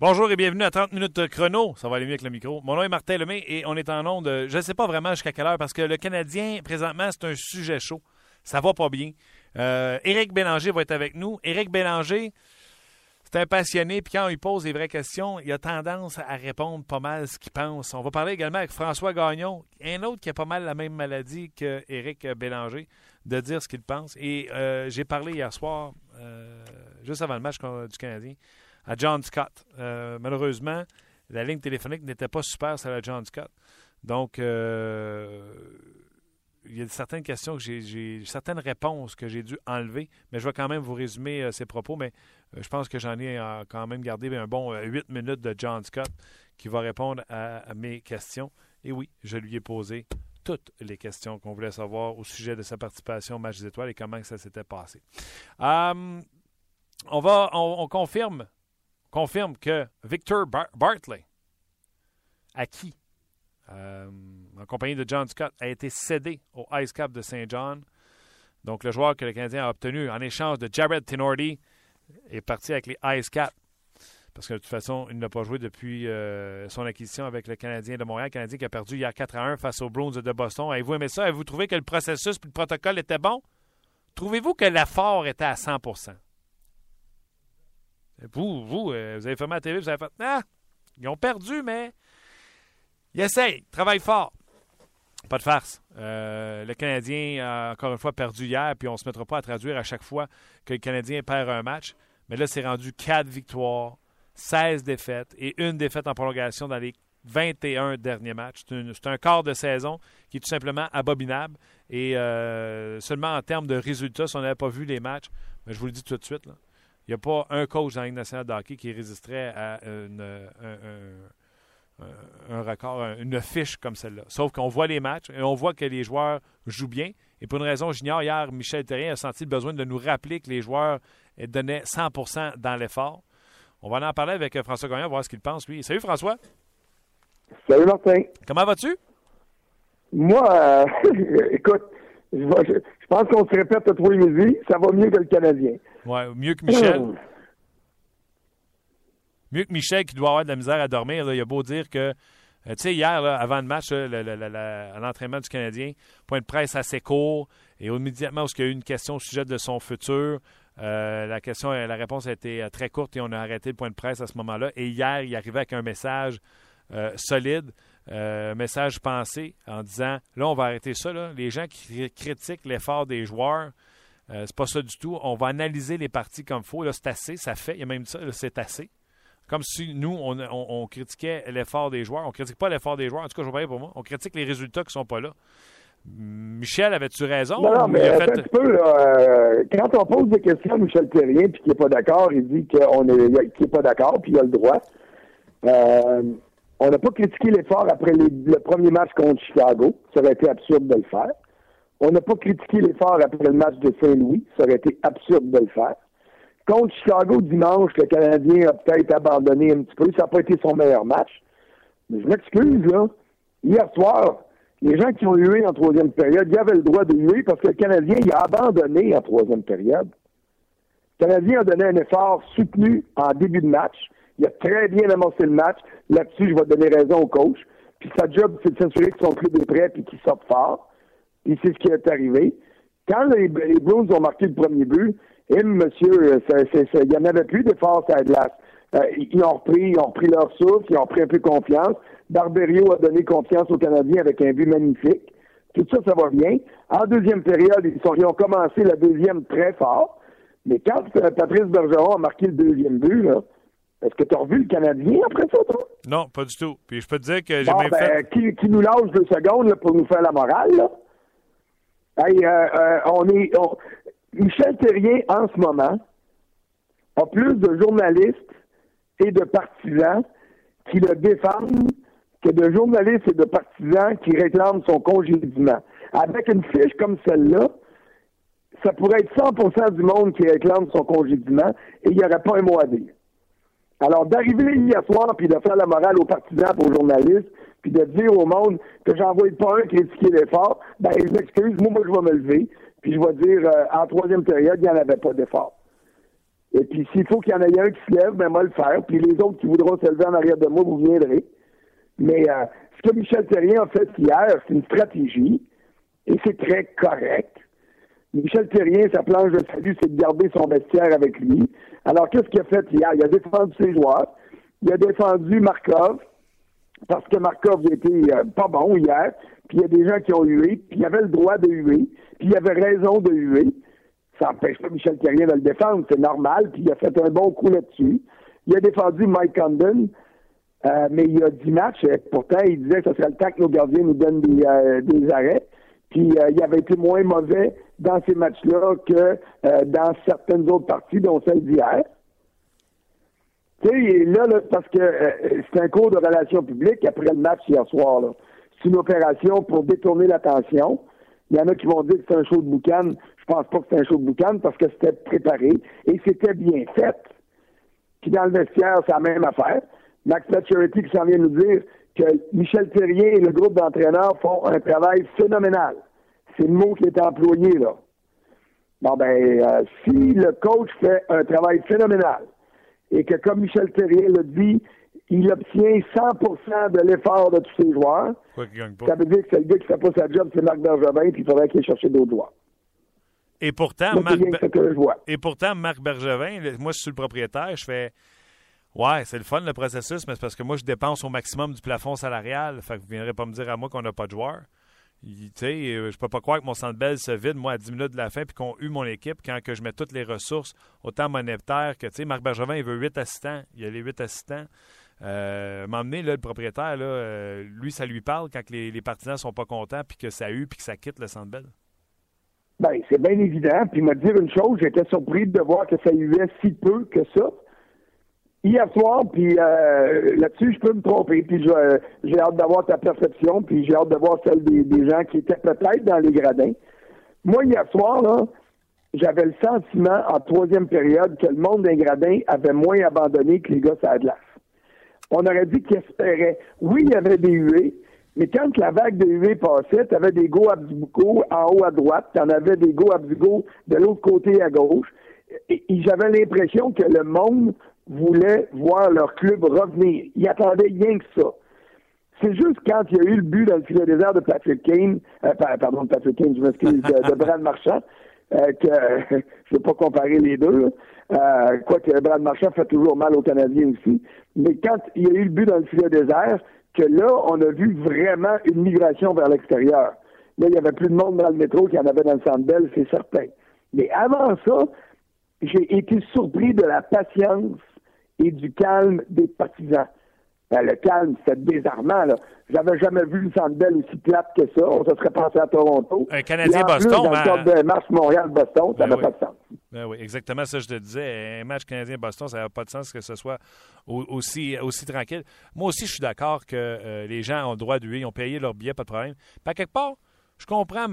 Bonjour et bienvenue à 30 minutes chrono. Ça va aller mieux avec le micro. Mon nom est Martin Lemay et on est en onde. Je ne sais pas vraiment jusqu'à quelle heure parce que le Canadien, présentement, c'est un sujet chaud. Ça va pas bien. Euh, Éric Bélanger va être avec nous. Éric Bélanger, c'est un passionné, puis quand il pose les vraies questions, il a tendance à répondre pas mal ce qu'il pense. On va parler également avec François Gagnon, un autre qui a pas mal la même maladie que Éric Bélanger, de dire ce qu'il pense. Et euh, j'ai parlé hier soir, euh, juste avant le match du Canadien, à John Scott. Euh, malheureusement, la ligne téléphonique n'était pas super sur la John Scott. Donc, euh, il y a certaines questions que j'ai, certaines réponses que j'ai dû enlever, mais je vais quand même vous résumer euh, ces propos. Mais je pense que j'en ai quand même gardé un bon 8 minutes de John Scott qui va répondre à, mes questions. Et oui, je lui ai posé toutes les questions qu'on voulait savoir au sujet de sa participation au match des étoiles et comment ça s'était passé. on va, on confirme confirme que Victor Bartley, acquis euh, en compagnie de John Scott, a été cédé au Ice Cap de Saint John. Donc, le joueur que le Canadien a obtenu en échange de Jared Tenordi est parti avec les Ice Cap. Parce que de toute façon, il n'a pas joué depuis euh, son acquisition avec le Canadien de Montréal. Le Canadien qui a perdu hier 4 à 1 face aux Bruins de Boston. Avez-vous aimé ça? Avez-vous trouvé que le processus et le protocole étaient bons? Trouvez-vous que l'effort était à 100 vous, vous, euh, vous avez fermé la télé, vous avez fait Ah, ils ont perdu, mais ils essayent, travaillent fort. Pas de farce. Euh, le Canadien a encore une fois perdu hier, puis on ne se mettra pas à traduire à chaque fois que le Canadien perd un match. Mais là, c'est rendu 4 victoires, 16 défaites et une défaite en prolongation dans les 21 derniers matchs. C'est un, quart de saison qui est tout simplement abominable. Et euh, seulement en termes de résultats, si on n'avait pas vu les matchs, mais je vous le dis tout de suite, là, n'y a pas un coach dans la Ligue nationale de hockey qui résisterait à un, record, une fiche comme celle-là. Sauf qu'on voit les matchs et on voit que les joueurs jouent bien. Et pour une raison, j'ignore, hier, Michel Terrien a senti le besoin de nous rappeler que les joueurs donnaient 100% dans l'effort. On va en parler avec François Gagnon, voir ce qu'il pense, lui. Salut François. Salut Martin. Comment vas-tu? Moi, euh, écoute, je, pense qu'on se répète à trois midi, ça va mieux que le Canadien. Oui, mieux que Michel. mieux que Michel qui doit avoir de la misère à dormir. Il a beau dire que, euh, tu sais, hier, avant le match, l'entraînement du Canadien, point de presse assez court, et immédiatement, où il y a eu une question au sujet de son futur, euh, la question, la réponse a été euh, très courte et on a arrêté le point de presse à ce moment-là. Et hier, il arrivait avec un message solide. Euh, message pensé en disant là, on va arrêter ça. Les gens qui critiquent l'effort des joueurs, euh, c'est pas ça du tout. On va analyser les parties comme il faut. Là, c'est assez, ça fait. Il y a même ça, c'est assez. Comme si nous, on, critiquait l'effort des joueurs. On critique pas l'effort des joueurs. En tout cas, je vais pour moi. On critique les résultats qui sont pas là. Michel, avais-tu raison? Non, non mais un petit peu, euh, quand on pose des questions à Michel Terrien puis qu'il n'est pas d'accord, il dit qu'il n'est pas d'accord puis il a le droit. Euh, on n'a pas critiqué l'effort après le premier match contre Chicago. Ça aurait été absurde de le faire. On n'a pas critiqué l'effort après le match de Saint-Louis. Ça aurait été absurde de le faire. Contre Chicago dimanche, le Canadien a peut-être abandonné un petit peu. Ça n'a pas été son meilleur match. Mais je m'excuse, là. Hier soir, les gens qui ont hué en troisième période, ils avaient le droit de huer parce que le Canadien, il a abandonné en troisième période. Le Canadien a donné un effort soutenu en début de match. Il a très bien amorcé le match. Là-dessus, je vais donner raison au coach. Puis sa job, c'est de s'assurer que son club est prêt et qu'il sorte fort. Et c'est ce qui est arrivé. Quand les, les Blues ont marqué le premier but, et monsieur, il n'y en avait plus de force à la glace. Euh, ils ont repris, ils ont repris leur souffle, ils ont pris un peu confiance. Barberio a donné confiance aux Canadiens avec un but magnifique. Tout ça, ça va bien. En deuxième période, ils, ils ont commencé la deuxième très fort. Mais quand euh, Patrice Bergeron a marqué le deuxième but, là, est-ce que tu as revu le Canadien après ça, toi? Non, pas du tout. Puis je peux te dire que j'ai même ben, Qui, qui, nous lâche deux secondes pour nous faire la morale, là? Hey, euh, euh, on est... Michel Terrien, en ce moment, a plus de journalistes et de partisans qui le défendent que de journalistes et de partisans qui réclament son congédiement. Avec une fiche comme celle-là, ça pourrait être 100% du monde qui réclame son congédiement et il n'y aurait pas un mot à dire. Alors, d'arriver hier soir, puis de faire la morale aux partisans, aux journalistes, puis de dire au monde que j'envoie pas un critiquer l'effort, ben, je m'excuse, moi, moi, je vais me lever, puis je vais dire, euh, en troisième période, il n'y en avait pas d'effort. Et puis, s'il faut qu'il y en ait un qui se lève, ben moi le faire. Puis les autres qui voudront se lever en arrière de moi, vous viendrez. Mais euh, ce que Michel Terrien a fait hier, c'est une stratégie. Et c'est très correct. Michel Terrien, sa planche de salut, c'est de garder son vestiaire avec lui. Alors, qu'est-ce qu'il a fait hier? Il a défendu ses joueurs. Il a défendu Markov, parce que Markov était euh, pas bon hier. Puis il y a des gens qui ont hué, puis il avait le droit de huer, puis il avait raison de huer. Ça n'empêche pas Michel Terrien de le défendre, c'est normal, puis il a fait un bon coup là-dessus. Il a défendu Mike Condon, euh, mais il y a 10 matchs. Pourtant, il disait que ce serait le temps que nos gardiens nous donnent des, euh, des arrêts. Puis euh, il avait été moins mauvais dans ces matchs-là que dans certaines autres parties, dont celle d'hier. Tu sais, là, là, parce que c'est un cours de relations publiques après le match hier soir. C'est une opération pour détourner l'attention. Il y en a qui vont dire que c'est un show de boucan. Je pense pas que c'est un show de boucan parce que c'était préparé et c'était bien fait. Puis dans le vestiaire, c'est la même affaire. Max Maturity qui s'en vient nous dire que Michel Terrien et le groupe d'entraîneurs font un travail phénoménal. C'est le mot qui est employé là. Bon ben, euh, si le coach fait un travail phénoménal et que comme Michel Terrien le dit, il obtient 100% de l'effort de tous ses joueurs. Ça veut dire que c'est le gars qui fait pas sa job, c'est Marc Bergevin, puis il faudrait qu'il aille chercher d'autres joueurs. Et pourtant, Marc, et pourtant, Marc Bergevin, moi, je suis le propriétaire, je fais Ouais, c'est le fun le processus, mais c'est parce que moi, je dépense au maximum du plafond salarial. Fait que vous ne viendrez pas me dire à moi qu'on n'a pas de joueurs. Tu sais, euh, je peux pas croire que mon centre belle se vide, moi, à 10 minutes de la fin, puis qu'on eu mon équipe quand que je mets toutes les ressources, autant monétaires que, tu sais, Marc Bergevin, il veut 8 assistants. Il y a les 8 assistants. Euh, M'emmener, là, le propriétaire, là, euh, lui, ça lui parle quand les, les partisans sont pas contents, puis que ça eu, puis que ça quitte le centre belle. Ben, c'est bien évident. Puis, me dire une chose, j'étais surpris de voir que ça eu si peu que ça. Hier soir, puis euh, là-dessus, je peux me tromper, puis j'ai hâte d'avoir ta perception, puis j'ai hâte de voir celle des, des gens qui étaient peut-être dans les gradins. Moi, hier soir, j'avais le sentiment, en troisième période, que le monde des gradins avait moins abandonné que les gars à glace on aurait dit qu'ils espéraient. Oui, il y avait des huées, mais quand la vague de huées passait, tu avais des go Abdugo en haut à droite, tu en avais des go Abdugo de l'autre côté à gauche. Et, j'avais l'impression que le monde voulait voir leur club revenir. Ils attendaient rien que ça. C'est juste quand il y a eu le but dans le filet désert de Patrick Kane, euh, pardon, Patrick Kane, je m'excuse, de, de Brad Marchand, euh, que je ne veux pas comparer les deux. Euh, quoique Brad Marchand fait toujours mal aux Canadiens aussi. Mais quand il y a eu le but dans le filet désert, que là, on a vu vraiment une migration vers l'extérieur. Là, il y avait plus de monde dans le métro qu'il y en avait dans le centre belle, c'est certain. Mais avant ça, j'ai été surpris de la patience et du calme des partisans. Ben, le calme, c'était désarmant. Là. J'avais jamais vu le Centre Bell aussi plate que ça. On se serait passé à Toronto. Un Canadien-Boston. Dans le cadre de match Montréal-Boston, ça ben pas de sens. Ben oui, exactement ça, je te disais. Un match Canadien-Boston, ça n'a pas de sens que ce soit aussi, aussi tranquille. Moi aussi, je suis d'accord que euh, les gens ont le droit de lui. Ils ont payé leur billet, pas de problème. Pas quelque part, je comprends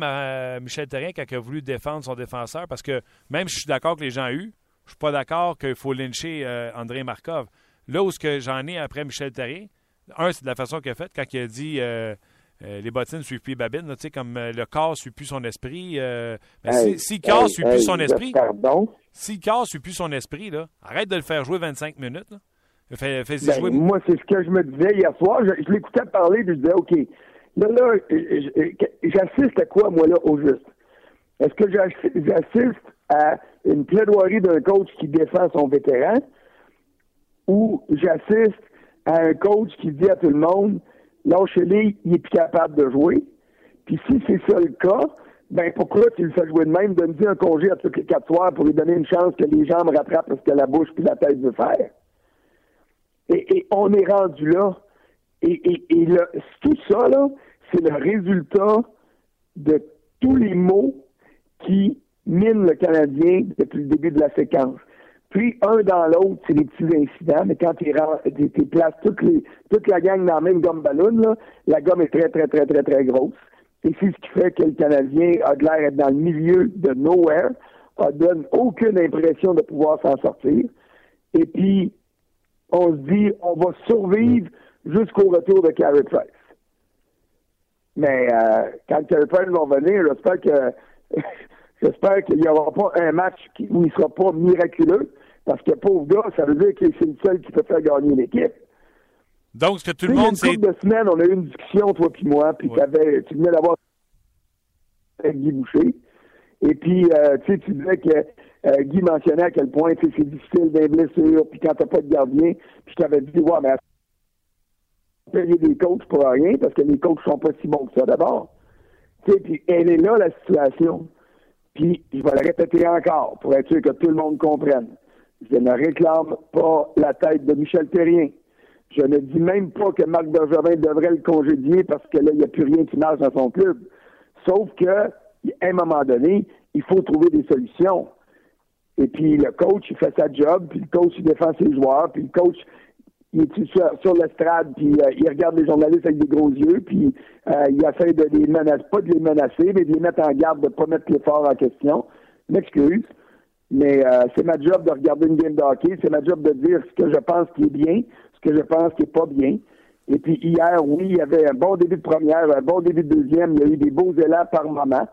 Michel Terrien quand il a voulu défendre son défenseur parce que même si je suis d'accord que les gens ont eu, je suis pas d'accord qu'il faut lyncher euh, André Markov. Là où que j'en ai après Michel Terrien, un, c'est de la façon qu'il a fait quand il a dit euh, euh, les bottines ne suivent plus Babine, sais comme le corps ne suit plus son esprit. Ben, si, le corps ne suit plus son esprit, si le corps suit plus son esprit, là, arrête de le faire jouer 25 minutes. Fais, ben, jouer... Moi, c'est ce que je me disais hier soir. Je, l'écoutais parler, puis je disais, OK, là, là, j'assiste à quoi, moi, là, au juste? Est-ce que j'assiste à une plaidoirie d'un coach qui défend son vétéran ou j'assiste à un coach qui dit à tout le monde, lâchez-les, il est plus capable de jouer. Puis si c'est ça le cas, ben pourquoi tu le fais jouer de même? Donne-lui un congé à toutes les quatre soirs pour lui donner une chance que les jambes rattrapent ce que la bouche puis la tête veut faire. Et, on est rendu là. Et, et, tout ça, là, c'est le résultat de tous les mots qui minent le Canadien depuis le début de la séquence. Puis, un dans l'autre, c'est des petits incidents, mais quand tu places toutes les, toute la gang dans la même gomme ballon, la gomme est très, très, très, très, très grosse. Et c'est ce qui fait que le Canadien a de l'air d'être dans le milieu de nowhere, ne donne aucune impression de pouvoir s'en sortir. Et puis, on se dit, on va survivre jusqu'au retour de Carey Price. Mais euh, quand Carey Price va venir, j'espère que j'espère qu'il n'y aura pas un match où il ne sera pas miraculeux, Parce que pauvre gars, ça veut dire que c'est le seul qui peut faire gagner l'équipe. Donc, ce que tout le monde sait. Il y a une couple de semaines, on a eu une discussion, toi puis moi, puis tu venais d'avoir avec Guy Boucher. Et puis, euh, tu sais, tu disais que euh, Guy mentionnait à quel point c'est difficile des blessures, puis quand t'as pas de gardien, puis je t'avais dit, ouais, mais payer des coachs pour rien, parce que les coachs sont pas si bons que ça d'abord. Tu sais, puis elle est là, la situation. Puis, je vais le répéter encore, pour être sûr que tout le monde comprenne. Je ne réclame pas la tête de Michel Terrien. Je ne dis même pas que Marc Bergevin devrait le congédier parce que là, il n'y a plus rien qui marche dans son club. Sauf que, à un moment donné, il faut trouver des solutions. Et puis le coach, il fait sa job, puis le coach, il défend ses joueurs, puis le coach, il est sur, sur l'estrade, puis euh, il regarde les journalistes avec des gros yeux, puis euh, il essaie de les menacer, pas de les menacer, mais de les mettre en garde de ne pas mettre l'effort en question. M'excuse. Mais euh, c'est ma job de regarder une game de hockey, c'est ma job de dire ce que je pense qui est bien, ce que je pense qui est pas bien. Et puis hier, oui, il y avait un bon début de première, un bon début de deuxième, il y a eu des beaux élans par moment.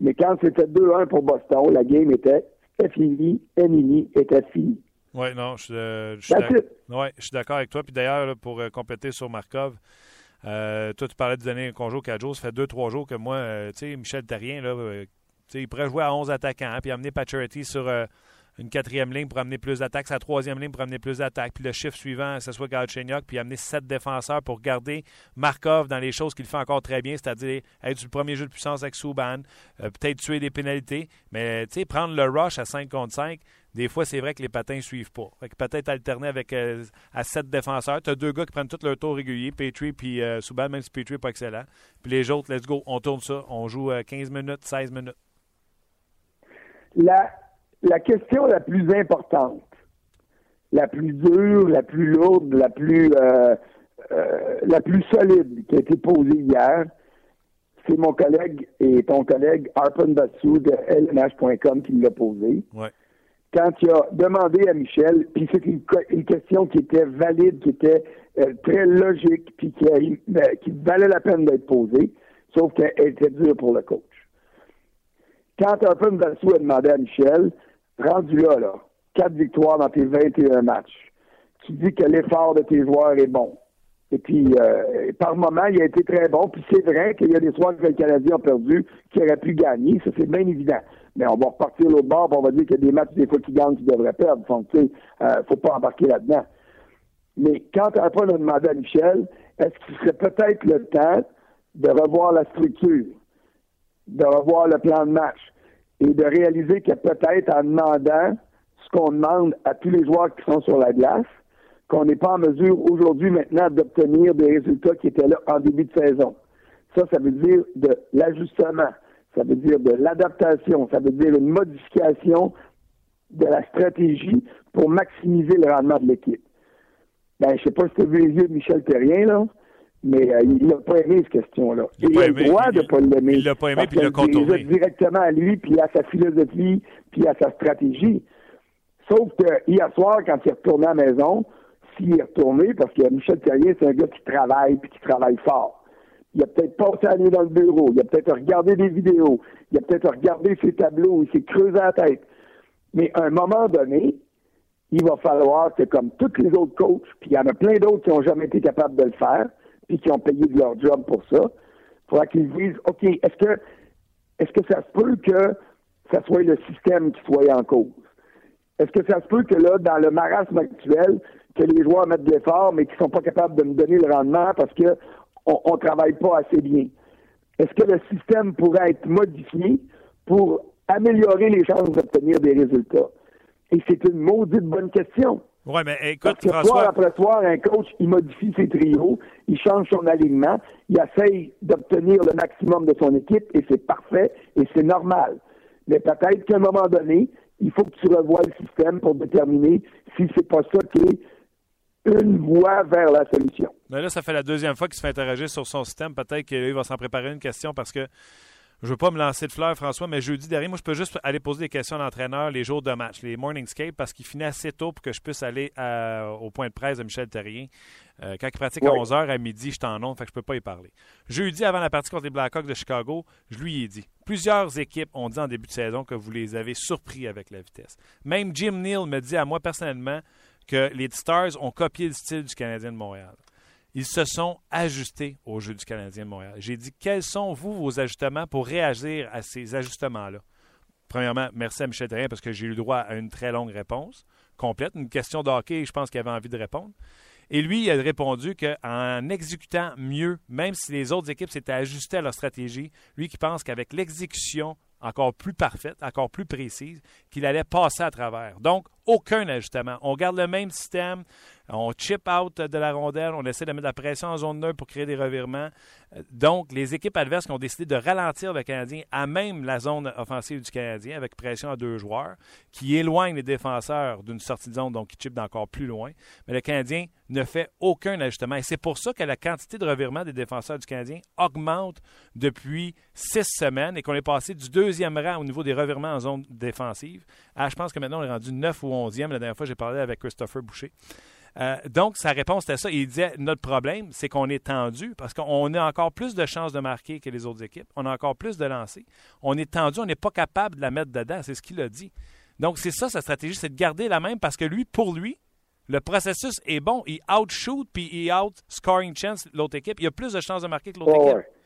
Mais quand c'était 2-1 pour Boston, la game était finie, Enini était fini. Oui, non, je, suis d'accord avec toi. Puis d'ailleurs, pour euh, compléter sur Markov, euh, toi, tu parlais de donner un congé au 4 jours. Ça fait 2-3 jours que moi, euh, tu sais, Michel Terrien, là, il pourrait jouer à 11 attaquants, puis amener Paturity sur une quatrième ligne pour amener plus d'attaques, sa troisième ligne pour amener plus d'attaques, puis le chiffre suivant, ce soit Galchenyuk, puis amener sept défenseurs pour garder Markov dans les choses qu'il fait encore très bien, c'est-à-dire être du premier jeu de puissance avec Souban, euh, peut-être tuer des pénalités, mais tu sais, prendre le rush à 5 contre 5, des fois, c'est vrai que les patins ne suivent pas. peut-être alterner avec euh, à sept défenseurs. Tu as deux gars qui prennent tout leur tour régulier, Petrie puis euh, même si Petrie n'est pas excellent. Puis les autres, let's go, on tourne ça. On joue 15 minutes, 16 minutes. La la question la plus importante, la plus dure, la plus lourde, la plus euh, euh, la plus solide qui a été posée hier, c'est mon collègue et ton collègue Arpan Batsou de lnh.com qui l'a posée. Quand il a demandé à Michel, puis c'est une, question qui était valide, qui était euh, très logique, puis qui, qui valait la peine d'être posée, sauf qu'elle était dure pour le coach. Quand Arpan Batsou a demandé à Michel, rendu là, là, quatre victoires dans tes 21 matchs, tu dis que l'effort de tes joueurs est bon. Et puis, euh, par moment, il a été très bon. Puis c'est vrai qu'il y a des soirs que les Canadiens ont perdu, qui auraient pu gagner. Ça, c'est bien évident. Mais on va repartir l'autre bord, on va dire qu'il y a des matchs, des fois, qui gagnent, qui devraient perdre. Donc, tu sais, euh, faut pas embarquer là-dedans. Mais quand on a demandé à Michel, est-ce qu'il serait peut-être le temps de revoir la structure, de revoir le plan de match? et de réaliser que peut-être en demandant ce qu'on demande à tous les joueurs qui sont sur la glace, qu'on n'est pas en mesure aujourd'hui maintenant d'obtenir des résultats qui étaient là en début de saison? Ça, ça veut dire de l'ajustement, ça veut dire de l'adaptation, ça veut dire une modification de la stratégie pour maximiser le rendement de l'équipe. Ben, je sais pas si tu as vu les yeux de Michel Terrien, là, mais euh, il n'a pas aimé cette question-là. Il, a le droit de ne pas l'aimer. Il l'a pas aimé, puis il l'a contourné. directement à lui, puis à sa philosophie, puis à sa stratégie. Sauf que hier soir, quand il est retourné à la maison, s'il est retourné, parce que Michel Terrier, c'est un gars qui travaille, puis qui travaille fort. Il a peut-être passé la nuit dans le bureau, il a peut-être regardé des vidéos, il a peut-être regardé ses tableaux, il s'est creusé la tête. Mais à un moment donné, il va falloir que, comme tous les autres coachs, puis il y en a plein d'autres qui n'ont jamais été capables de le faire, qui ont payé de leur job pour ça. Il faudra qu'ils disent, OK, est-ce que est-ce que ça se peut que ça soit le système qui soit en cause? Est-ce que ça se peut que là, dans le marasme actuel, que les joueurs mettent de l'effort, mais qu'ils ne sont pas capables de me donner le rendement parce qu'on on, travaille pas assez bien? Est-ce que le système pourrait être modifié pour améliorer les chances d'obtenir des résultats? Et c'est une maudite bonne question. Oui, mais écoute, Parce que François... soir après soir, un coach, il modifie ses trios, il change son alignement, il essaye d'obtenir le maximum de son équipe, et c'est parfait, et c'est normal. Mais peut-être qu'à un moment donné, il faut que tu revoies le système pour déterminer si c'est pas ça qui est une voie vers la solution. Mais là, ça fait la deuxième fois qu'il se fait interagir sur son système. Peut-être qu'il va s'en préparer une question parce que je ne veux pas me lancer de fleurs, François, mais jeudi dernier, moi, je peux juste aller poser des questions à l'entraîneur les jours de match, les morning skate, parce qu'il finit assez tôt pour que je puisse aller au point de presse de Michel Terrien. Euh, quand il pratique à 11h, à midi, je suis en onde, fait que je peux pas y parler. Jeudi, avant la partie contre les Blackhawks de Chicago, je lui ai dit Plusieurs équipes ont dit en début de saison que vous les avez surpris avec la vitesse. Même Jim Neal me dit à moi personnellement que les Stars ont copié le style du Canadien de Montréal. Ils se sont ajustés au jeu du Canadien de Montréal. J'ai dit, quels sont, vous, vos ajustements pour réagir à ces ajustements-là? Premièrement, merci à Michel Terrien parce que j'ai eu le droit à une très longue réponse complète, une question de hockey, je pense qu'il avait envie de répondre. Et lui, il a répondu qu'en exécutant mieux, même si les autres équipes s'étaient ajustées à leur stratégie, lui qui pense qu'avec l'exécution encore plus parfaite, encore plus précise, qu'il allait passer à travers. Donc, aucun ajustement. On garde le même système, on chip out de la rondelle, on essaie de mettre de la pression en zone neutre pour créer des revirements. Donc, les équipes adverses qui ont décidé de ralentir le Canadien à même la zone offensive du Canadien avec pression à deux joueurs, qui éloignent les défenseurs d'une sortie de zone, donc qui chip d'encore plus loin. Mais le Canadien ne fait aucun ajustement. Et c'est pour ça que la quantité de revirements des défenseurs du Canadien augmente depuis six semaines et qu'on est passé du deuxième rang au niveau des revirements en zone défensive à, je pense que maintenant, on est rendu 9 ou 11e. La dernière fois, j'ai parlé avec Christopher Boucher. Euh, donc, sa réponse était ça. Il disait Notre problème, c'est qu'on est tendu parce qu'on a encore plus de chances de marquer que les autres équipes. On a encore plus de lancers. On est tendu, on n'est pas capable de la mettre dedans. C'est ce qu'il a dit. Donc, c'est ça sa stratégie, c'est de garder la même parce que lui, pour lui, le processus est bon. Il outshoot puis il out-scoring chance l'autre équipe. Il a plus de chances de marquer que l'autre équipe.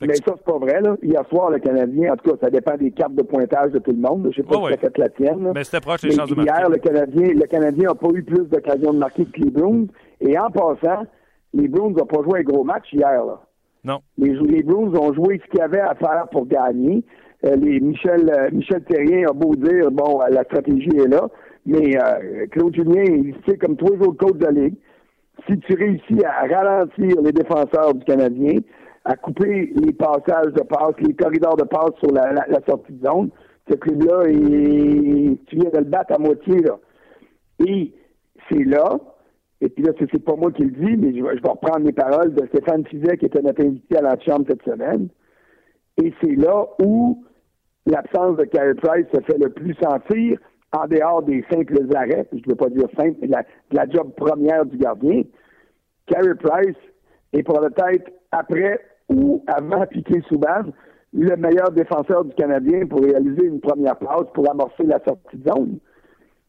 Mais ça, c'est pas vrai. Là. Hier soir, le Canadien, en tout cas, ça dépend des cartes de pointage de tout le monde. Je sais pas si ça fait la tienne. Mais c'était proche des chances de Hier, le Canadien, le Canadien n'a pas eu plus d'occasions de marquer que les Bruins. Et en passant, les Bruins n'ont pas joué un gros match hier. Là. Non. Les, les Bruins ont joué ce qu'il y avait à faire pour gagner. Euh, les Michel, euh, Michel Terrien a beau dire, bon, la stratégie est là, mais euh, Claude Julien, il sait comme tous les autres coachs de la Ligue, si tu réussis à ralentir les défenseurs du Canadien, à couper les passages de passe, les corridors de passe sur la, sortie de zone. Ce club-là, tu viens de le battre à moitié. Là. Et c'est là, et puis là, c'est pas moi qui le dis, mais je vais, reprendre les paroles de Stéphane Fizet, qui était notre invité à la chambre cette semaine. Et c'est là où l'absence de Carey Price se fait le plus sentir en dehors des simples arrêts, je ne veux pas dire simple, mais la, la job première du gardien. Carey Price est pour peut-être après ou avant Piqué Souban, le meilleur défenseur du Canadien pour réaliser une première passe pour amorcer la sortie de zone.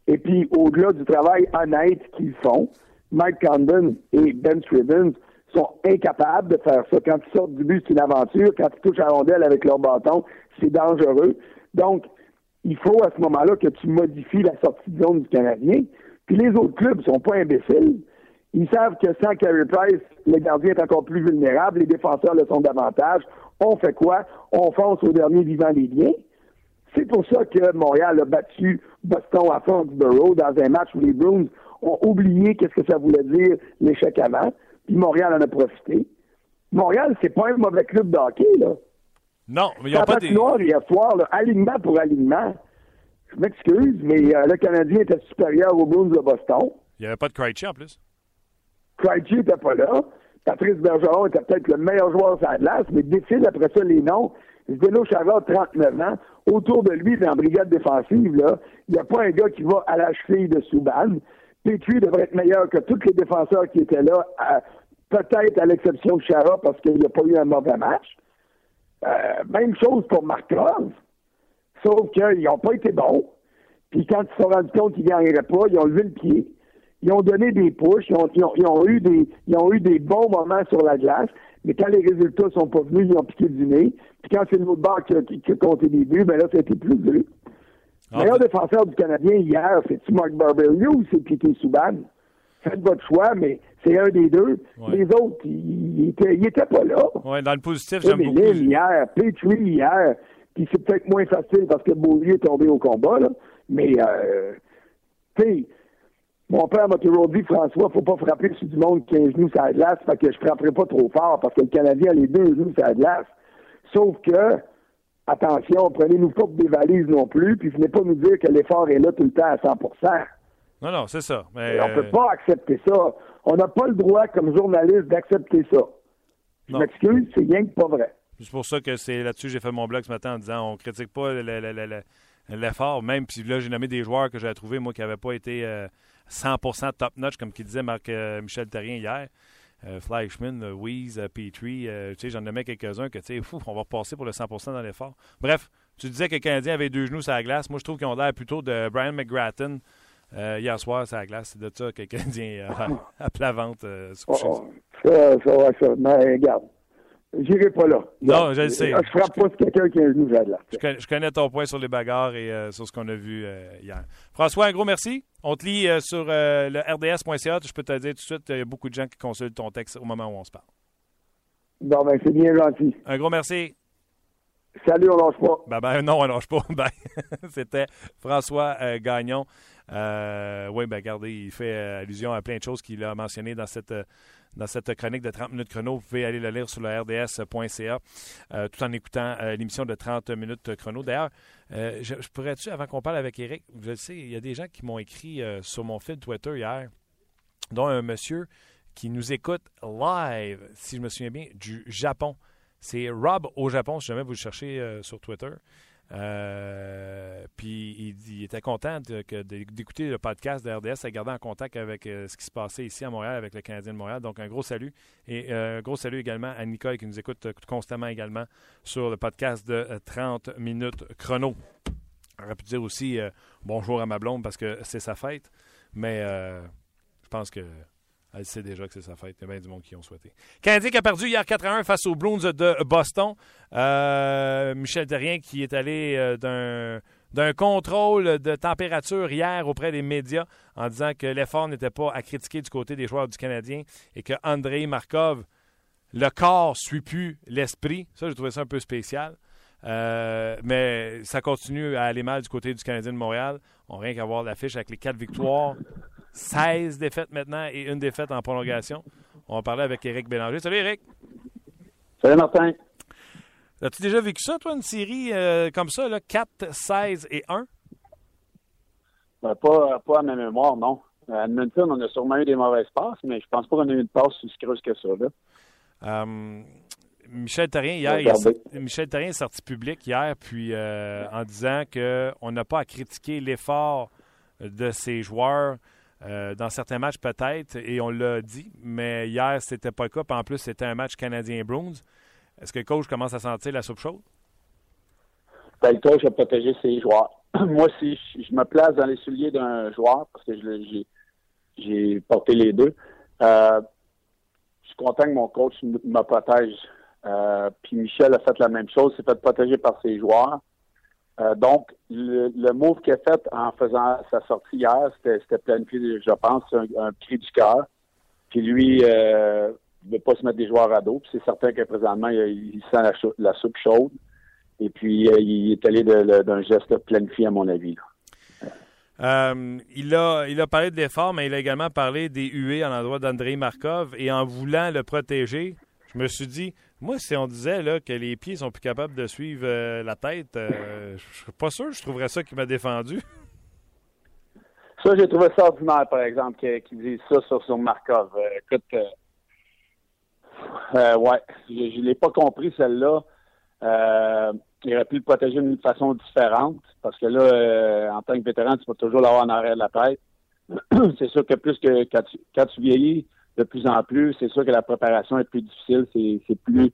Et puis, au-delà du travail honnête qu'ils font, Mike Condon et Ben Scrivens sont incapables de faire ça. Quand ils sortent du but, c'est une aventure. Quand ils touchent à la rondelle avec leur bâton, c'est dangereux. Donc, il faut à ce moment-là que tu modifies la sortie de zone du Canadien. Puis les autres clubs ne sont pas imbéciles. Ils savent que sans Carey Price, le gardien est encore plus vulnérable, les défenseurs le sont davantage. On fait quoi? On fonce au dernier vivant des biens. C'est pour ça que Montréal a battu Boston à Foxborough dans un match où les Bruins ont oublié qu'est-ce que ça voulait dire l'échec avant, puis Montréal en a profité. Montréal, c'est pas un mauvais club de hockey, là. Non, mais il n'y a pas des... noir hier soir, alignement pour alignement. Je m'excuse, mais euh, le Canadien était supérieur aux Bruins de Boston. Il n'y avait pas de Krejci en plus. Krejci n'était pas là. Patrice Bergeron était peut-être le meilleur joueur sur la glace, mais décide après ça les noms. Zdeno Chavard, 39 ans, autour de lui, dans la brigade défensive, là, il n'y a pas un gars qui va à la cheville de Souban. Petrie devrait être meilleur que tous les défenseurs qui étaient là, peut-être à l'exception de Chara parce qu'il n'a pas eu un mauvais match. Euh, même chose pour Markov. Sauf qu'ils n'ont pas été bons. Puis quand ils se sont rendus compte qu'ils ne gagneraient pas, ils ont levé le pied ils ont donné des pushs, ils ont, eu des, ils ont eu des bons moments sur la glace, mais quand les résultats sont pas venus, ils ont piqué du nez. Puis quand c'est l'autre barre qui, qui, a compté des buts, ben là, c'était plus dur. Le meilleur défenseur du Canadien hier, c'est-tu Mark Barberio ou c'est Piqué Souban? Faites votre choix, mais c'est un des deux. Les autres, ils n'étaient pas là. Oui, dans le positif, j'aime beaucoup. hier, Petrie hier, puis c'est peut-être moins facile parce que Beaulieu est tombé au combat, là, mais, euh, tu sais, mon père m'a toujours dit, François, faut pas frapper sur du monde qui a un genou sur la glace, fait que je frapperai pas trop fort parce que le Canadien a les deux genoux sur la glace. Sauf que, attention, prenez-nous pas pour des valises non plus, puis venez pas nous dire que l'effort est là tout le temps à 100% Non, non, c'est ça. Mais... On peut pas accepter ça. On n'a pas le droit, comme journaliste, d'accepter ça. Je m'excuse, c'est rien que pas vrai. C'est pour ça que c'est là-dessus que j'ai fait mon blog ce matin en disant on critique pas l'effort, même puis là j'ai nommé des joueurs que j'ai trouvé moi qui n'avaient pas été euh, 100% top-notch, comme qui disait Marc, euh, Michel Terrien hier. Fleischman, Weeze, Petrie, tu sais, j'en mets quelques-uns que, tu sais, on va repasser pour le 100% dans l'effort. Bref, tu disais que le Canadien avait deux genoux sur la glace. Moi, je trouve qu'ils ont l'air plutôt de Brian McGratton hier soir sur la glace. C'est de ça que le Canadien a, plat vente. Oh, ça, ça, va, ça. Mais regarde, J'irai pas là. Non, je le sais. Je frappe pas quelqu'un qui a un genou là. Je connais, ton point sur les bagarres et euh, sur ce qu'on a vu euh, hier. François, un gros merci. On te lit euh, sur le rds.ca. Je peux te dire tout de suite, il y a beaucoup de gens qui consultent ton texte au moment où on se parle. Bon, ben, c'est bien gentil. Un gros merci. Salut, on lâche pas. Ben, ben non, on lâche pas. Ben, C'était François Gagnon. oui, ben, regardez, il fait allusion à plein de choses qu'il a mentionnées dans cette dans cette chronique de 30 minutes chrono. Vous pouvez aller le lire sur le rds.ca euh, tout en écoutant euh, l'émission de 30 minutes chrono. D'ailleurs, euh, je, pourrais-tu, avant qu'on parle avec Eric, je il y a des gens qui m'ont écrit sur mon fil Twitter hier, dont un monsieur qui nous écoute live, si je me souviens bien, du Japon. C'est Rob au Japon, si jamais vous le cherchez sur Twitter. Euh, puis il, était content d'écouter le podcast de RDS et garder en contact avec euh, ce qui se passait ici à Montréal avec le Canadien de Montréal. Donc un gros salut. Et euh, un gros salut également à Nicole qui nous écoute constamment également sur le podcast de 30 minutes chrono. J'aurais pu dire aussi bonjour à ma blonde parce que c'est sa fête. Mais je pense que elle sait déjà que c'est sa fête. Il y a bien du monde qui ont souhaité. Canadien qui a perdu hier 4 1 face aux Bruins de Boston. Euh, Michel Terrien qui est allé euh, d'un contrôle de température hier auprès des médias en disant que l'effort n'était pas à critiquer du côté des joueurs du Canadien et que Andrei Markov, le corps suit plus l'esprit. Ça, j'ai trouvé ça un peu spécial. Euh, mais ça continue à aller mal du côté du Canadien de Montréal. On n'a rien qu'à voir l'affiche avec les quatre victoires 16 défaites maintenant et une défaite en prolongation. On va parler avec Éric Bélanger. Salut Éric. Salut Martin. As-tu déjà vécu ça, toi, une série euh, comme ça, là, 4, 16 et 1? Ben, pas, pas à ma mémoire, non. À Edmonton, on a sûrement eu des mauvaises passes, mais je pense pas qu'on a eu une passe aussi creuse que ça. Là. Euh, Michel Therrien, hier, est, Michel est sorti public hier, puis euh, en disant qu'on n'a pas à critiquer l'effort de ses joueurs. Euh, dans certains matchs, peut-être, et on l'a dit, mais hier, c'était pas le cas. en plus, c'était un match canadien-Bruins. Est-ce que le coach commence à sentir la soupe chaude? Ben, le coach a protégé ses joueurs. Moi, si je, me place dans les souliers d'un joueur, parce que j'ai porté les deux, euh, je suis content que mon coach me protège. Euh, puis Michel a fait la même chose, s'est fait protéger par ses joueurs. Euh, donc, le, le move qu'il a fait en faisant sa sortie hier, c'était planifié, je pense, un, un cri du cœur. Puis lui, euh, ne veut pas se mettre des joueurs à dos. Puis c'est certain que présentement, il, sent la, soupe chaude. Et puis, euh, il est allé d'un geste planifié, à mon avis. Euh, il, a, il a parlé de l'effort, mais il a également parlé des huées en endroit d'André Markov. Et en voulant le protéger, je me suis dit, moi, si on disait là, que les pieds sont plus capables de suivre euh, la tête, euh, je suis pas sûr je trouverais ça qui m'a défendu. Ça, j'ai trouvé ça ordinaire, par exemple, qui dit ça sur, son Markov. Euh, écoute, ouais, je ne l'ai pas compris, celle-là. il aurait pu le protéger d'une façon différente, parce que là, en tant que vétéran, tu peux toujours l'avoir en arrière de la tête. C'est sûr que plus que quand tu vieillis, de plus en plus. C'est sûr que la préparation est plus difficile. C'est plus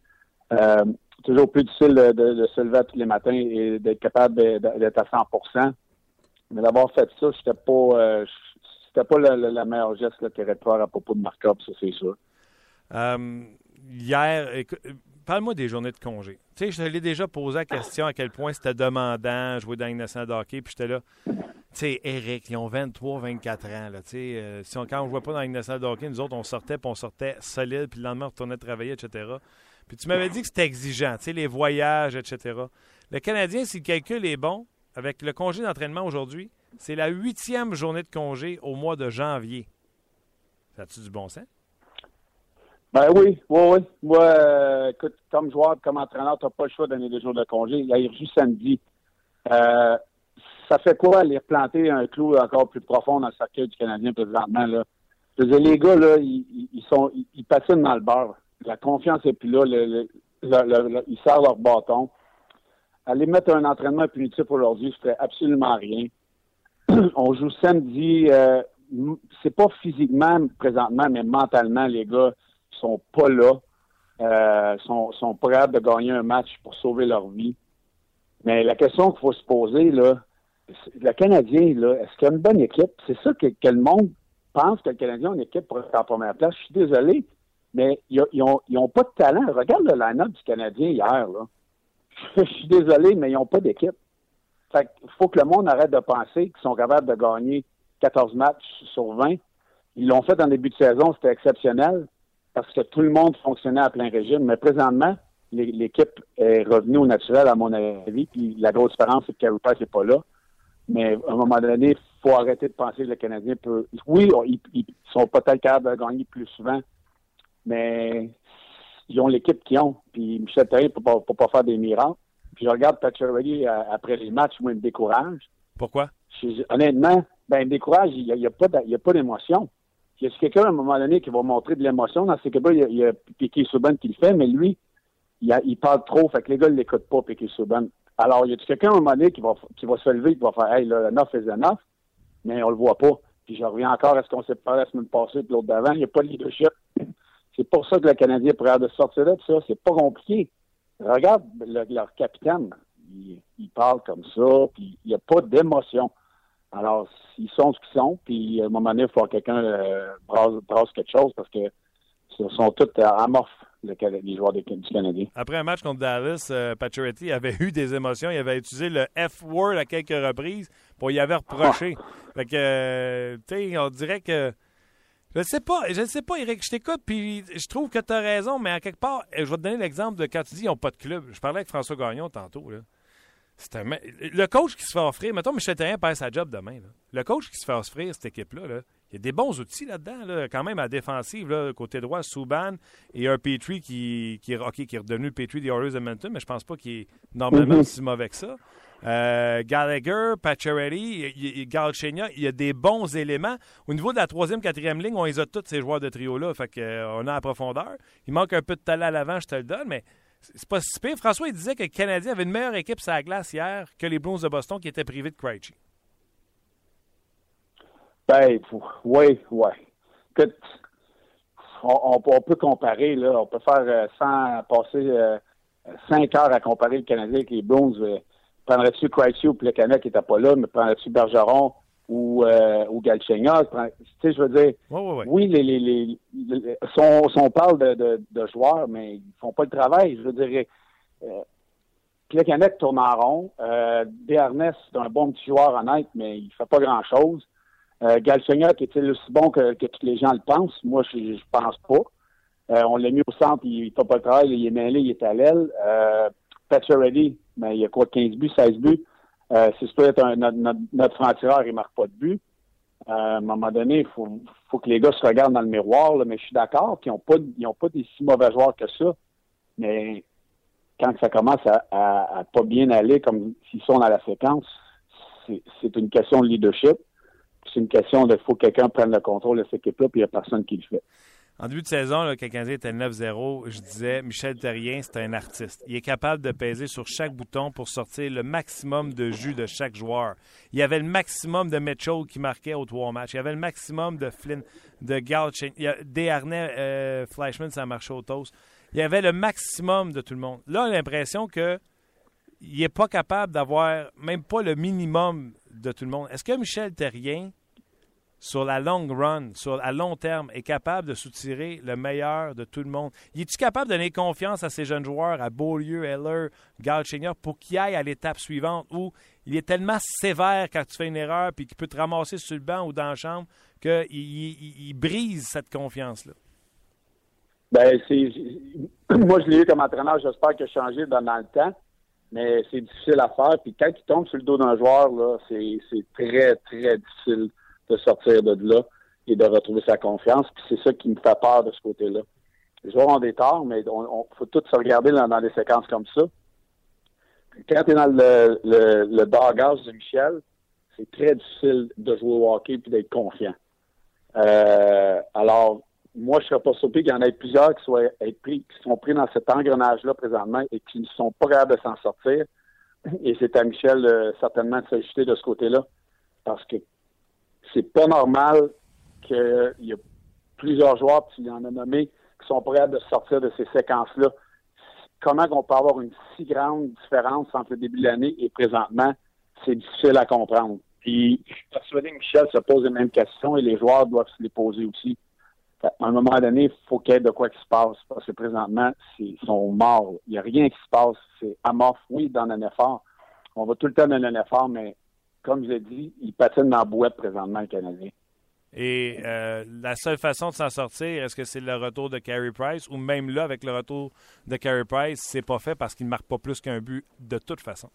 euh, toujours plus difficile de, se lever tous les matins et d'être capable d'être à 100% Mais d'avoir fait ça, c'était pas euh, c'était pas la, meilleure geste qu'il aurait pu faire à propos de Markov, ça c'est sûr. Euh, hier, parle-moi des journées de congé. Tu je te l'ai déjà posé la question à quel point c'était demandant jouer dans une nationale puis j'étais là sais, Eric, ils ont 23, 24 ans. Là, euh, si on, quand on ne jouait pas dans la nationale nous autres, on sortait, puis on sortait solide, puis le lendemain, on retournait travailler, etc. Puis tu m'avais dit que c'était exigeant, les voyages, etc. Le Canadien, si le calcul est bon, avec le congé d'entraînement aujourd'hui, c'est la huitième journée de congé au mois de janvier. Ça a-tu du bon sens? Ben oui, oui, oui. Moi, euh, écoute, comme joueur, comme entraîneur, tu n'as pas le choix de donner des jours de congé. Il a eu samedi. Euh, ça fait quoi aller replanter un clou encore plus profond dans le cercueil du Canadien présentement? Là? Je les gars, là, ils, ils sont ils, patinent dans le beurre. La confiance n'est plus là. ils servent leur bâton. Aller mettre un entraînement punitif aujourd'hui, ce ferait absolument rien. On joue samedi. Euh, c'est pas physiquement présentement, mais mentalement, les gars sont pas là, euh, sont, sont prêts de gagner un match pour sauver leur vie. Mais la question qu'il faut se poser, là, le Canadien, là, est-ce qu'il y a une bonne équipe? C'est ça que, le monde pense que le Canadien a une équipe pour être en première place. Je suis désolé, mais ils n'ont pas de talent. Regarde le line-up du Canadien hier. Je suis désolé, mais ils n'ont pas d'équipe. Fait il faut que le monde arrête de penser qu'ils sont capables de gagner 14 matchs sur 20. Ils l'ont fait en début de saison, c'était exceptionnel parce que tout le monde fonctionnait à plein régime. Mais présentement, l'équipe est revenue au naturel, à mon avis. Puis la grosse différence, c'est que Carey Price n'est pas là. Mais à un moment donné, il faut arrêter de penser que le Canadien peut. Oui, ils, sont peut-être capables de gagner plus souvent, mais ils ont l'équipe qu'ils ont. Puis Michel Therrien ne peut, pas faire des miracles. Puis je regarde Patrick euh, après les matchs, moi, il me décourage. Pourquoi? honnêtement, ben, il me décourage, il n'y a, a, pas d'émotion. Il y a quelqu'un à un moment donné qui va montrer de l'émotion. Dans ces cas-là, il y a, Piqué Souban qui le fait, mais lui, il, parle trop, fait que les gars ne l'écoutent pas, Piqué Souban. Alors, il y a quelqu'un à un moment donné qui va, qui va se lever, qui va faire Hey, là, enough is enough, mais on le voit pas. Puis je reviens encore à ce qu'on s'est parlé la semaine passée, puis l'autre d'avant, il n'y a pas de leadership. C'est pour ça que le Canadien pourrait de sortir de ça. C'est pas compliqué. Regarde leur capitaine. Il, parle comme ça, puis il n'y a pas d'émotion. Alors, ils sont ce qu'ils sont, puis à un moment donné, il faut que quelqu'un euh, brasse, quelque chose parce que ce sont tous amorphes les joueurs du Canadien. Après un match contre Dallas, euh, avait eu des émotions. Il avait utilisé le F-word à quelques reprises pour y avoir reproché. Ah. Fait que, euh, tu sais, on dirait que. Je ne sais pas, je ne sais pas, Eric, je t'écoute, puis je trouve que tu as raison, mais à quelque part, je vais te donner l'exemple de quand tu dis qu'ils n'ont pas de club. Je parlais avec François Gagnon tantôt. Là. Le coach qui se fait offrir, mettons Michel Terrien perd sa job demain. Le coach qui se fait offrir cette équipe-là, là, il y a des bons outils là-dedans, quand même à défensive, là, côté droit, Souban et un Petrie qui, qui, qui est redevenu le Petrie des Oilers Edmonton, mais je pense pas qu'il est normalement mm-hmm. si mauvais que ça. Euh, Gallagher, Pacioretty, Galchenia, il y a des bons éléments. Au niveau de la troisième, quatrième ligne, on les a tous ces joueurs de trio-là, fait qu'on euh, a la profondeur. Il manque un peu de talent à l'avant, je te le donne, mais c'est pas si pire. François, il disait que le Canadien avait une meilleure équipe sur la glace hier que les Blues de Boston qui étaient privés de Krejci. Ben, oui, oui. On, on, peut comparer. On peut faire euh, sans passer euh, cinq heures à comparer le Canadien avec les Blues. Euh, prendrais-tu Krejci ou Plekanec qui n'était pas là, mais prendrais-tu Bergeron ou, euh, ou Galchenyuk? Tu sais, je veux dire, oui, les, les, les, si, on, parle de, de, de, joueurs, mais ils font pas le travail. Je veux dire, euh, Plekanec tourne en rond. Euh, Desharnais, c'est un bon petit joueur honnête, mais il fait pas grand-chose. Euh, Galchenyuk est-il aussi bon que, que tous les gens le pensent? Moi, je, je pense pas. Euh, on l'a mis au centre, il, ne fait pas le travail, il est mêlé, il est à l'aile. Euh, Ready, mais il y a quoi, 15 buts, 16 buts? Euh, si peut être un, notre, notre, franc-tireur, il marque pas de but. Euh, à un moment donné, il faut, faut que les gars se regardent dans le miroir, là, mais je suis d'accord qu'ils n'ont pas, ils pas des si mauvais joueurs que ça. Mais quand ça commence à, à, pas bien aller, comme s'ils sont dans la séquence, c'est une question de leadership. C'est une question de faut que quelqu'un prenne le contrôle de cette équipe-là, puis il n'y a personne qui le fait. En début de saison, là, le Canadien était 9-0, je disais Michel Terrien, c'est un artiste. Il est capable de peser sur chaque bouton pour sortir le maximum de jus de chaque joueur. Il y avait le maximum de Mitchell qui marquait aux trois matchs. Il y avait le maximum de Flynn, de Galchen. Desharnais, euh, Flashman, ça marchait au toast. Il y avait le maximum de tout le monde. Là, on a l'impression que il n'est pas capable d'avoir même pas le minimum de tout le monde. Est-ce que Michel Terrien sur la long run, sur, à long terme, est capable de soutirer le meilleur de tout le monde? Il est-tu capable de donner confiance à ces jeunes joueurs, à Beaulieu, Heller, Galchenyuk, pour qu'ils aillent à l'étape suivante où il est tellement sévère quand tu fais une erreur puis qu'il peut te ramasser sur le banc ou dans la chambre qu'il il, brise cette confiance-là? Ben, c'est. Moi, je l'ai eu comme entraîneur, j'espère qu'il a changé dans, le temps, mais c'est difficile à faire. Puis quand il tombe sur le dos d'un joueur, là, c'est très, très difficile de sortir de là et de retrouver sa confiance. Puis c'est ça qui me fait peur de ce côté-là. Les joueurs ont des torts, mais on, faut tout se regarder dans, des séquences comme ça. Quand tu es dans le, le, le de Michel, c'est très difficile de jouer au hockey et d'être confiant. Euh, alors, moi, je serais pas surpris qu'il y en ait plusieurs qui, soient, pris, qui sont pris dans cet engrenage-là présentement et qui ne sont pas capables de s'en sortir. Et c'est à Michel euh, certainement de s'ajuster de ce côté-là. Parce que c'est pas normal qu'il y ait plusieurs joueurs, puis il y en a nommé, qui sont prêts de sortir de ces séquences-là. Comment on peut avoir une si grande différence entre le début de l'année et présentement, c'est difficile à comprendre. Puis, je suis persuadé que Michel se pose les mêmes questions et les joueurs doivent se les poser aussi. À un moment donné, il faut qu'il y ait de quoi qui se passe, parce que présentement, ils sont morts. Il n'y a rien qui se passe. C'est amorphe, oui, dans un effort. On va tout le temps dans un effort, mais comme je l'ai dit, ils patinent dans la bouette présentement, le Canadien. Et euh, la seule façon de s'en sortir, est-ce que c'est le retour de Carey Price? Ou même là, avec le retour de Carey Price, c'est pas fait parce qu'il ne marque pas plus qu'un but de toute façon?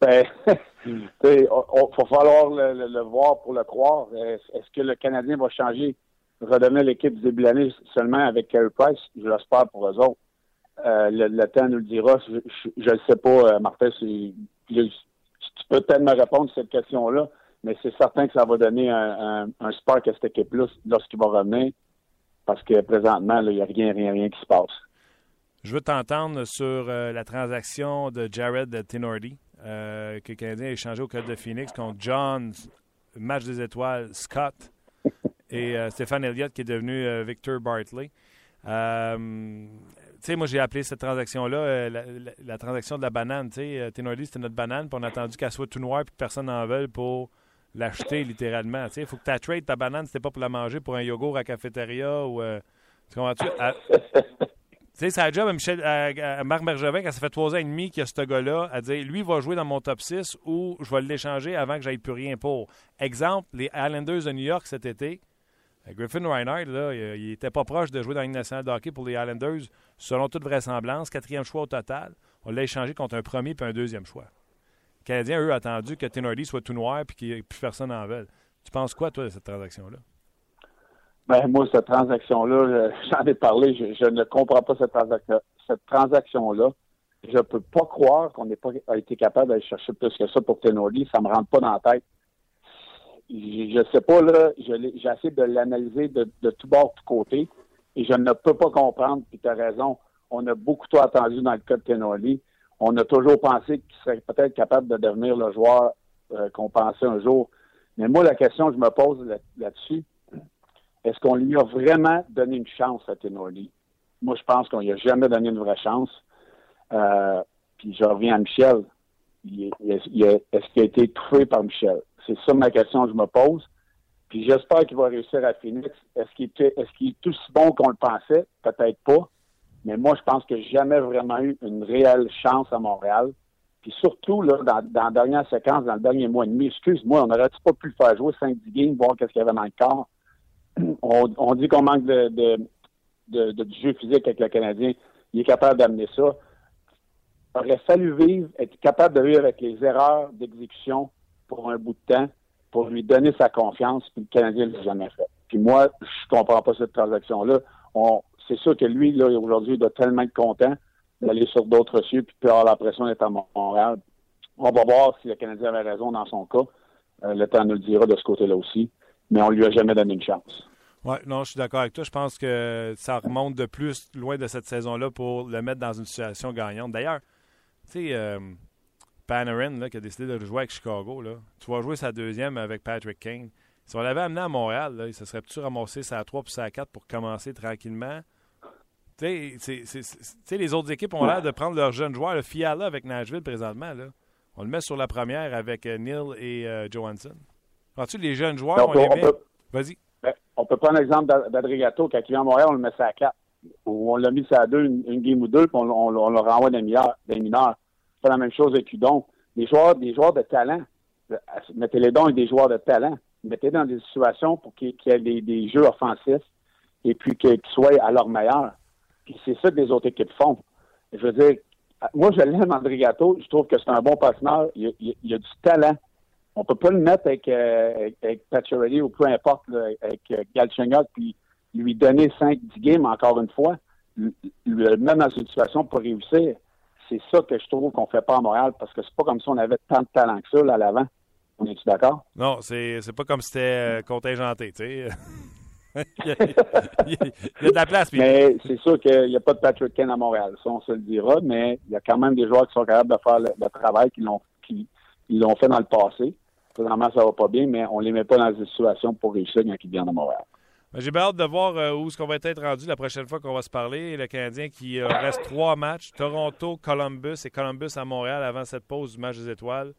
Ben, il va falloir le, voir pour le croire. Est-ce que le Canadien va changer, redonner l'équipe du début de l'année seulement avec Carey Price? Je l'espère pour eux autres. Euh, le, temps nous le dira. Je ne sais pas, euh, Martin. Tu peux peut-être me répondre à cette question-là mais c'est certain que ça va donner un, spark à cette équipe-là lorsqu'il va revenir, parce que présentement, il n'y a rien, rien, rien qui se passe. Je veux t'entendre sur euh, la transaction de Jared Tenordi, euh, que le Canadien a échangé au Code de Phoenix contre John, match des étoiles, Scott et euh, Stéphane Elliott qui est devenu Victor Bartley. Sais, moi, j'ai appelé cette transaction-là la, transaction de la banane. Tu sais, Tenordi, c'était notre banane, puis on a attendu qu'elle soit tout noire, puis personne n'en veuille pour l'acheter littéralement. Il faut que tu trade ta banane, c'était pas pour la manger pour un yogourt à cafétéria ou. Euh, tu comprends-tu? Tu sais, c'est la job à, Michel, à, Marc Bergevin, quand ça fait trois ans et demi qu'il y a ce gars-là, à dire lui va jouer dans mon top 6 ou je vais l'échanger avant que j'aille plus rien pour. Exemple, les Islanders de New York cet été. Euh, Griffin Reinhardt, là, il n'était pas proche de jouer dans la Ligue nationale de hockey pour les Islanders, selon toute vraisemblance. Quatrième choix au total. On l'a échangé contre un premier puis un deuxième choix. Les Canadiens, eux, ont attendu que Tenordi soit tout noir et qu'il personne en veut. Tu penses quoi, toi, de cette transaction-là? Ben, moi, cette transaction-là, j'en ai parlé, je, ne comprends pas cette, cette transaction-là. Je ne peux pas croire qu'on n'ait pas été capable d'aller chercher plus que ça pour Tenordi. Ça ne me rentre pas dans la tête. Je ne sais pas, là, j'ai essayé de l'analyser de, tout bord, de tout côté, et je ne peux pas comprendre, puis tu as raison, on a beaucoup trop attendu dans le cas de Tenordi on a toujours pensé qu'il serait peut-être capable de devenir le joueur euh, qu'on pensait un jour. Mais moi, la question que je me pose là-dessus, est-ce qu'on lui a vraiment donné une chance à Tenordi? Moi, je pense qu'on lui a jamais donné une vraie chance. Euh, puis je reviens à Michel. est-ce qu'il a été étouffé par Michel? C'est ça ma question que je me pose. Puis j'espère qu'il va réussir à Phoenix. Est-ce qu'il est-ce qu'il est aussi bon qu'on le pensait? Peut-être pas. Mais moi, je pense que j'ai jamais vraiment eu une réelle chance à Montréal. Puis surtout, là, dans, dans la dernière séquence, dans le dernier mois et demi, excuse-moi, on n'aurait pas pu le faire jouer 5-10 games, voir qu'est-ce qu'il y avait dans le corps? On, dit qu'on manque de, de, de, jeu physique avec le Canadien. Il est capable d'amener ça. Il aurait fallu vivre, être capable de vivre avec les erreurs d'exécution pour un bout de temps, pour lui donner sa confiance, puis le Canadien ne l'a jamais fait. Puis moi, je comprends pas cette transaction-là. On, c'est sûr que lui, là, aujourd'hui, il doit tellement être content d'aller sur d'autres cieux puis avoir l'impression d'être à Montréal. On va voir si le Canadien avait raison dans son cas. Euh, le temps nous le dira de ce côté-là aussi. Mais on lui a jamais donné une chance. Oui, non, je suis d'accord avec toi. Je pense que ça remonte de plus loin de cette saison-là pour le mettre dans une situation gagnante. D'ailleurs, tu sais, euh, Panarin, là, qui a décidé de jouer avec Chicago, là, tu vas jouer sa deuxième avec Patrick Kane. Si on l'avait amené à Montréal, là, il se serait peut-être ramassé sa 3 puis sa 4 pour commencer tranquillement. Tu sais, les autres équipes ont l'air de prendre leurs jeunes joueurs. Le Fiala avec Nashville présentement, là, on le met sur la première avec euh, Neil et euh, Johansson. tu les jeunes joueurs, on, les met... Vas-y. Ben, on peut prendre l'exemple d'Adrigato, quand il vient à Montréal, on le met à 4. Ou on l'a mis à 2, une, game ou deux, puis on, on, le renvoie des mineurs. Des mineurs. C'est la même chose avec Udon. Des joueurs, des joueurs de talent. Mettez les dons et des joueurs de talent. Mettez dans des situations pour qu'il y ait des, jeux offensifs et puis qu'ils soient à leur meilleur. Puis c'est ça que les autres équipes font. Je veux dire, moi, je l'aime, André Gâteau. Je trouve que c'est un bon partenaire. Il, il, a du talent. On peut pas le mettre avec, euh, avec ou peu importe, avec euh, puis lui donner 5-10 games encore une fois. Le mettre dans une situation pour réussir. C'est ça que je trouve qu'on fait pas à Montréal parce que c'est pas comme si on avait tant de talent que ça là, à l'avant. On est-tu d'accord? Non, c'est, c'est pas comme si c'était euh, contingenté, tu sais. il, y a, de la place. Mais c'est sûr qu'il n'y a pas de Patrick Kane à Montréal. Ça, on se le dira, mais il y a quand même des joueurs qui sont capables de faire le, travail qu'ils l'ont, qui, l'ont fait dans le passé. Présentement, ça va pas bien, mais on ne les met pas dans des situations pour réussir quand ils viennent à Montréal. Ben, j'ai bien hâte de voir euh, où est-ce qu'on va être rendu la prochaine fois qu'on va se parler. Le Canadien qui euh, reste trois matchs. Toronto, Columbus et Columbus à Montréal avant cette pause du match des étoiles.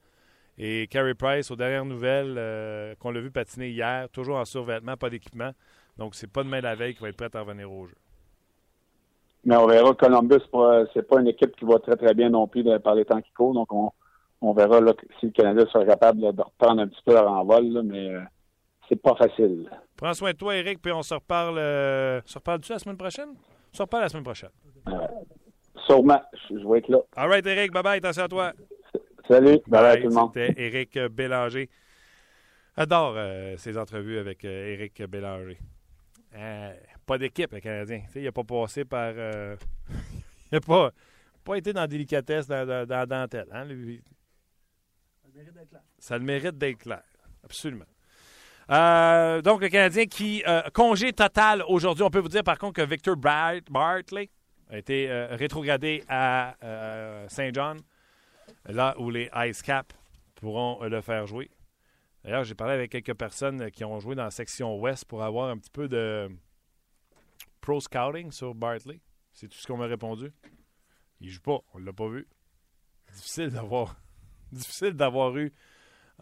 Et Carey Price, aux dernières nouvelles, euh, qu'on l'a vu patiner hier, toujours en survêtement, pas d'équipement. Donc, c'est pas demain la veille qu'il va être prêt à revenir au jeu. Mais on verra. Columbus, c'est pas une équipe qui va très, très bien non plus par les temps qui courent. Donc, on, verra si le Canada sera capable de reprendre un petit peu leur envol. mais c'est pas facile. Prends soin de toi, Eric, puis on se reparle. Euh, se reparle-tu la semaine prochaine? On se reparle la semaine prochaine. Euh, sûrement. Je, vais être là. All right, Eric. Bye-bye. Attention à toi. Salut. Bye-bye tout le monde. C'était Eric Bélanger. Adore euh, ces entrevues avec Eric Bélanger. pas d'équipe, le Canadien. il n'a pas passé par. il n'a pas, pas été dans la délicatesse, dans, la dentelle. Hein, Ça le mérite d'être clair. Ça le mérite d'être clair. Absolument. Euh, donc, le Canadien qui, euh, congé total aujourd'hui. On peut vous dire par contre que Victor Bartley a été euh, rétrogradé à Saint John, là où les Ice Cap pourront le faire jouer. D'ailleurs, j'ai parlé avec quelques personnes qui ont joué dans la section ouest pour avoir un petit peu de pro scouting sur Bartley. C'est tout ce qu'on m'a répondu. Il joue pas, on l'a pas vu. Difficile d'avoir difficile d'avoir eu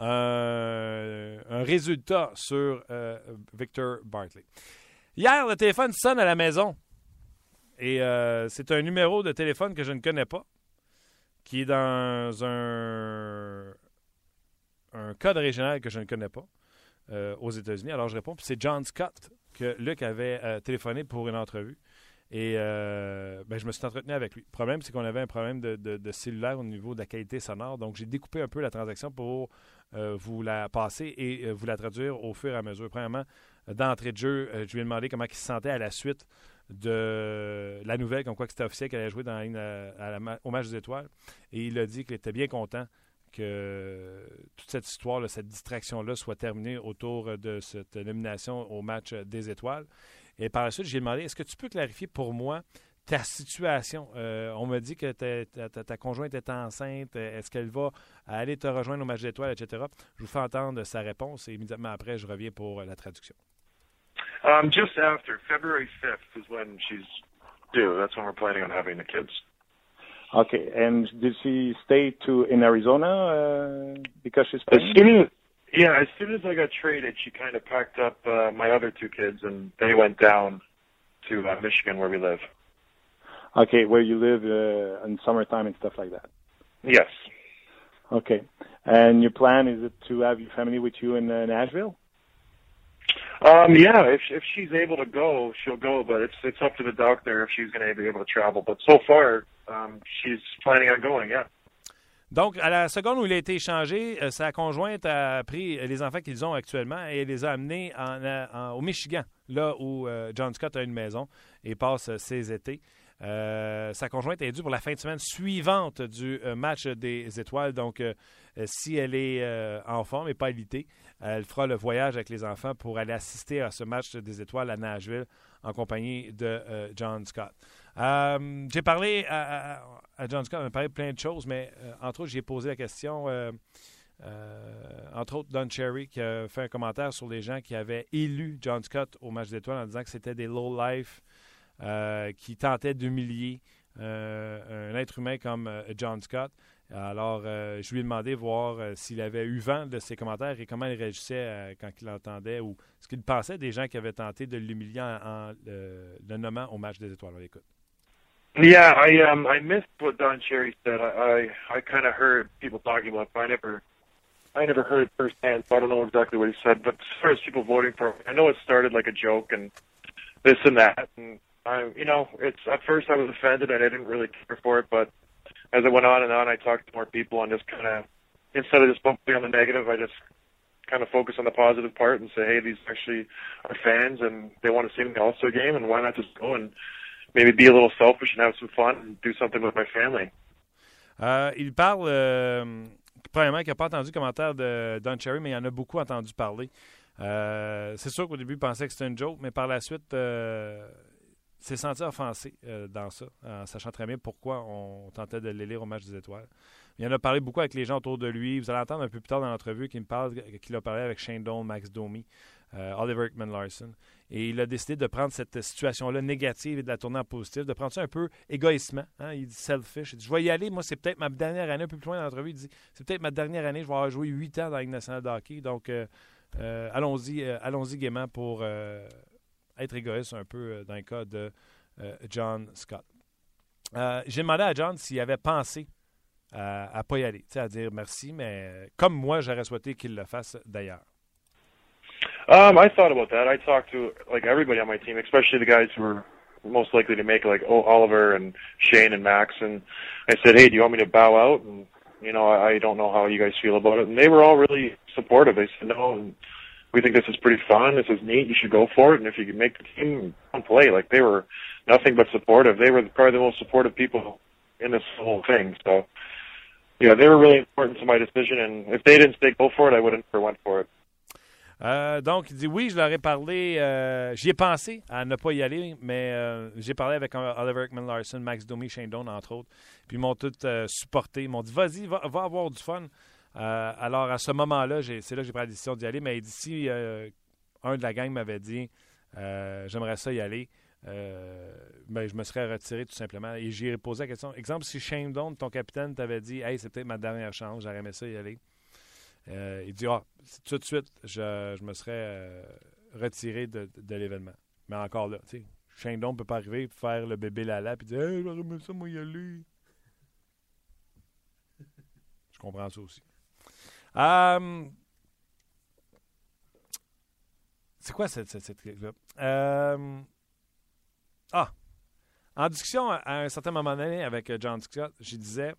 un résultat sur euh, Victor Bartley. Hier, le téléphone sonne à la maison. Et euh, c'est un numéro de téléphone que je ne connais pas, qui est dans un, un code régional que je ne connais pas euh, aux États-Unis. Alors je réponds, c'est John Scott que Luc avait téléphoné pour une entrevue. Et euh, ben, je me suis entretenu avec lui. Le problème, c'est qu'on avait un problème de, cellulaire au niveau de la qualité sonore. Donc, j'ai découpé un peu la transaction pour euh, vous la passer et euh, vous la traduire au fur et à mesure. Premièrement, d'entrée de jeu, je lui ai demandé comment il se sentait à la suite de la nouvelle, comme quoi c'était officiel qu'elle allait jouer dans au match des étoiles. Et il a dit qu'il était bien content que toute cette histoire, cette distraction-là soit terminée autour de cette nomination au match des étoiles. Et par la suite, j'ai demandé est-ce que tu peux clarifier pour moi ta situation? Euh, on me dit que ta, conjointe est enceinte. Est-ce qu'elle va aller te rejoindre au match d'étoiles, etc.? Je vous fais entendre sa réponse et immédiatement après, je reviens pour la traduction. Um, just after February 5th is when she's due. That's when we're planning on having the kids. Okay, and did she stay to in Arizona uh, because she's pregnant? As soon as, yeah, as soon as I got traded, she kind of packed up uh, my other two kids and they went down to uh, Michigan where we live. Okay, where you live uh, in summertime and stuff like that. Yes. Okay, and your plan is it to have your family with you in uh, Nashville? Um, yeah, if if she's able to go, she'll go, but it's it's up to the doctor if she's going to be able to travel. But so far, um, she's planning on going. Yeah. Donc, à la seconde où il a été échangé, euh, sa conjointe a pris les enfants qu'ils ont actuellement et les a amenés au Michigan, là où euh, John Scott a une maison et passe ses étés. Euh, sa conjointe est due pour la fin de semaine suivante du match des étoiles. Donc, si elle est en forme et pas évitée, elle fera le voyage avec les enfants pour aller assister à ce match des étoiles à Nashville en compagnie de John Scott. Euh, j'ai parlé à, John Scott, on a parlé de plein de choses, mais euh, entre autres, j'ai posé la question, euh, entre autres, Don Cherry qui a fait un commentaire sur les gens qui avaient élu John Scott au match d'étoiles en disant que c'était des low-life qui tentaient d'humilier un être humain comme John Scott. Alors, je lui ai demandé voir s'il avait eu vent de ses commentaires et comment il réagissait quand il entendait ou ce qu'il pensait des gens qui avaient tenté de l'humilier en, le nommant au match des étoiles. On l'écoute. Yeah, I um I missed what Don Cherry said. I I, I kind of heard people talking about, it, but I never I never heard it firsthand, so I don't know exactly what he said. But as far as people voting for, him, I know it started like a joke and this and that, and I you know it's at first I was offended and I didn't really care for it, but as it went on and on, I talked to more people and just kind of instead of just focusing on the negative, I just kind of focus on the positive part and say, hey, these actually are fans and they want to see me also game, and why not just go and maybe be a little selfish and have some fun and do something with my family. Euh, il parle, euh, premièrement, qu'il n'a pas entendu le commentaire de Don Cherry, mais il en a beaucoup entendu parler. Euh, c'est sûr qu'au début, il pensait que c'était une joke, mais par la suite, euh, s'est senti offensé euh, dans ça, en sachant très bien pourquoi on tentait de l'élire au match des étoiles. Il en a parlé beaucoup avec les gens autour de lui. Vous allez entendre un peu plus tard dans l'entrevue qu'il me parle, qu'il a parlé avec Shane Doan, Max Domi, euh, Oliver Ekman Larson. Et il a décidé de prendre cette situation-là négative et de la tourner en positif, de prendre ça un peu égoïstement. Hein. Il dit selfish. Il dit Je vais y aller. Moi, c'est peut-être ma dernière année, un peu plus loin dans l'entrevue. Il dit C'est peut-être ma dernière année. Je vais avoir joué huit ans dans la Ligue nationale de hockey. Donc, euh, allons-y allons-y gaiement pour être égoïste un peu dans le cas de John Scott. J'ai demandé à John s'il avait pensé à ne pas y aller, à dire merci, mais comme moi, j'aurais souhaité qu'il le fasse d'ailleurs. Um, I thought about that. I talked to like everybody on my team, especially the guys who were most likely to make, like oh, Oliver and Shane and Max. And I said, "Hey, do you want me to bow out?" And you know, I, I don't know how you guys feel about it. And they were all really supportive. They said, "No, and we think this is pretty fun. This is neat. You should go for it. And if you can make the team, come play." Like they were nothing but supportive. They were probably the most supportive people in this whole thing. So, yeah, they were really important to my decision. And if they didn't say go for it, I would have went for it. Euh, donc, il dit oui, je leur ai parlé, euh, j'y ai pensé à ne pas y aller, mais euh, j'ai parlé avec euh, Oliver Ekman Larson, Max Domi, Shane Doan, entre autres. Puis ils m'ont tous euh, supporté. Ils m'ont dit vas-y, va, avoir du fun. Alors, à ce moment-là, c'est là que j'ai pris la décision d'y aller. Mais d'ici, un de la gang m'avait dit j'aimerais ça y aller. ben, je me serais retiré tout simplement. Et j'ai posé la question. Exemple, si Shane Doan, ton capitaine, t'avait dit Hey, c'est peut-être ma dernière chance, j'aurais aimé ça y aller. Euh, il dit Ah, tout de suite, je, me serais euh, retiré de, l'événement. Mais encore là, tu sais, Shane ne peut pas arriver, faire le bébé Lala, puis dire Hey, j'aurais aimé ça, moi, y aller. je comprends ça aussi. Euh, c'est quoi cette, là ah! En discussion à un certain moment donné avec John Scott, je disais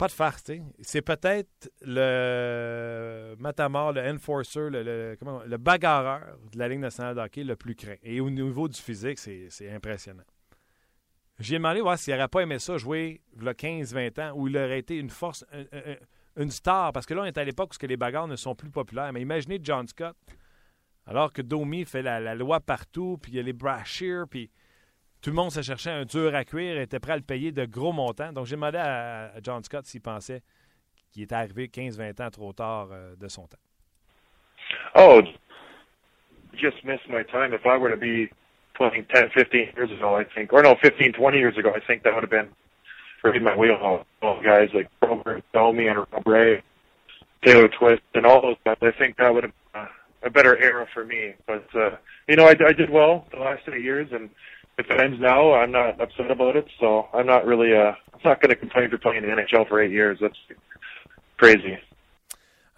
pas de farce. C'est peut-être le matamor, le enforcer, le, comment, le bagarreur de la Ligue nationale de hockey le plus craint. Et au niveau du physique, c'est impressionnant. J'ai demandé voir s'il n'aurait pas aimé ça jouer le 15-20 ans où il aurait été une force, une, star. Parce que là, on est à l'époque où les bagarres ne sont plus populaires. Mais imaginez John Scott, alors que Domi fait la, loi partout, puis il y a les Brashear, puis tout le monde se cherchait un dur à cuire et était prêt à le payer de gros montants. Donc, j'ai demandé à John Scott s'il pensait qu'il était arrivé 15-20 ans trop tard euh, de son temps. Oh, just missed my time. If I were to be playing 10, 15 years ago, I think, or no, 15, 20 years ago, I think that would have been right my wheelhouse. All guys like Robert Domi and Ray, Taylor Twist, and all those guys. I think that would have been a better era for me. But, uh, you know, I, I did well the last eight years, and if it ends now, I'm not upset about it. So I'm not really, uh, I'm not going to complain for playing in the NHL for eight years. That's crazy.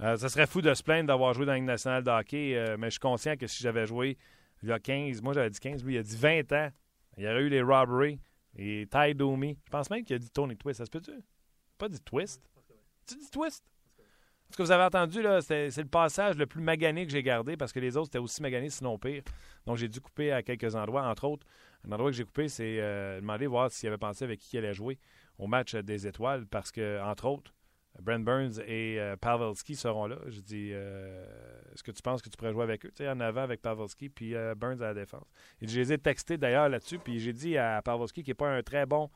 Euh, ça serait fou de se plaindre d'avoir joué dans la Ligue nationale de hockey, euh, mais je suis conscient que si j'avais joué il y a 15, moi j'avais dit 15, lui il a dit 20 ans, il y aurait eu les Robbery et Ty Domi. Je pense même qu'il a dit Tony Twist. Ça se peut-tu? Pas dit Twist? Tu dis Twist? Ce que vous avez entendu, là, c'est, le passage le plus magané que j'ai gardé parce que les autres étaient aussi maganés, sinon pire. Donc j'ai dû couper à quelques endroits, entre autres. Un endroit que j'ai coupé, c'est euh, demander voir s'il avait pensé avec qui il allait jouer au match des étoiles, parce que, entre autres, Brent Burns et euh, Pavelski seront là. Je dis, euh, est-ce que tu penses que tu pourrais jouer avec eux? Tu sais, en avant avec Pavelski, puis Burns à la défense. Et je les ai textés d'ailleurs là-dessus, puis j'ai dit à Pavelski, qui n'est pas un très bon,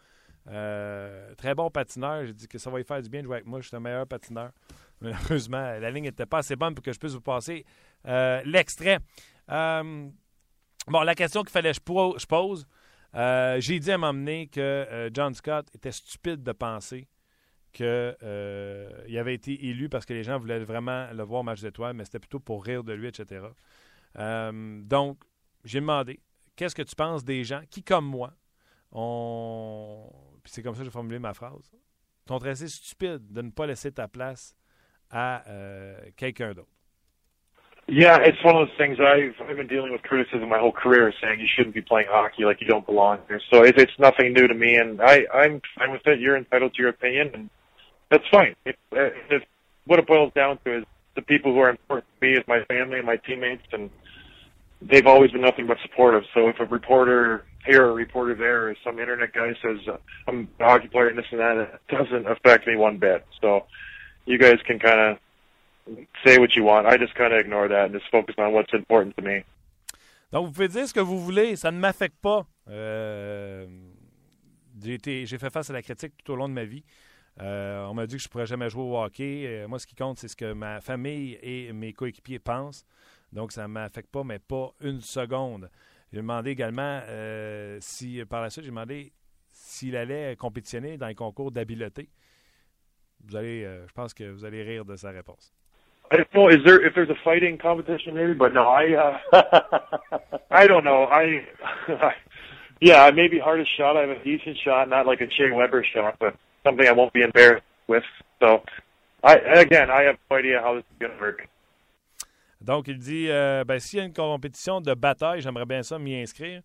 très bon patineur, j'ai dit que ça va lui faire du bien de jouer avec moi. Je suis un meilleur patineur. Malheureusement, la ligne n'était pas assez bonne pour que je puisse vous passer l'extrait. Bon, la question qu'il fallait que je pose, euh, j'ai dit à m'emmener que euh, John Scott était stupide de penser qu'il euh, avait été élu parce que les gens voulaient vraiment le voir au match d'étoiles, mais c'était plutôt pour rire de lui, etc. donc, j'ai demandé qu'est-ce que tu penses des gens qui, comme moi, ont. Puis c'est comme ça que j'ai formulé ma phrase. T'ont assez stupide de ne pas laisser ta place à quelqu'un d'autre? Yeah, it's one of those things. I've I've been dealing with criticism my whole career, saying you shouldn't be playing hockey, like you don't belong here. So it, it's nothing new to me, and I I'm fine with it. You're entitled to your opinion, and that's fine. What it boils down to is the people who are important to me is my family and my teammates, and they've always been nothing but supportive. So if a reporter here or a reporter there, or some internet guy says uh, I'm a hockey player and this and that, it doesn't affect me one bit. So you guys can kind of say what you want. I just kind of ignore that and just focus on what's important to me. Donc, vous pouvez dire ce que vous voulez, ça ne m'affecte pas. Euh, j'ai fait face à la critique tout au long de ma vie. Euh, on m'a dit que je ne pourrais jamais jouer au hockey. Euh, moi, ce qui compte, c'est ce que ma famille et mes coéquipiers pensent. Donc, ça ne m'affecte pas, mais pas une seconde. J'ai demandé également si, par la suite, j'ai demandé s'il allait compétitionner dans les concours d'habileté. Vous allez, je pense que vous allez rire de sa réponse. I don't know. Is there if there's a fighting competition maybe? But no, I uh, I don't know. I yeah, maybe hardest shot. Shot, Weber shot, Donc, il dit euh, ben, s'il y a une compétition de bataille, j'aimerais bien ça m'y inscrire.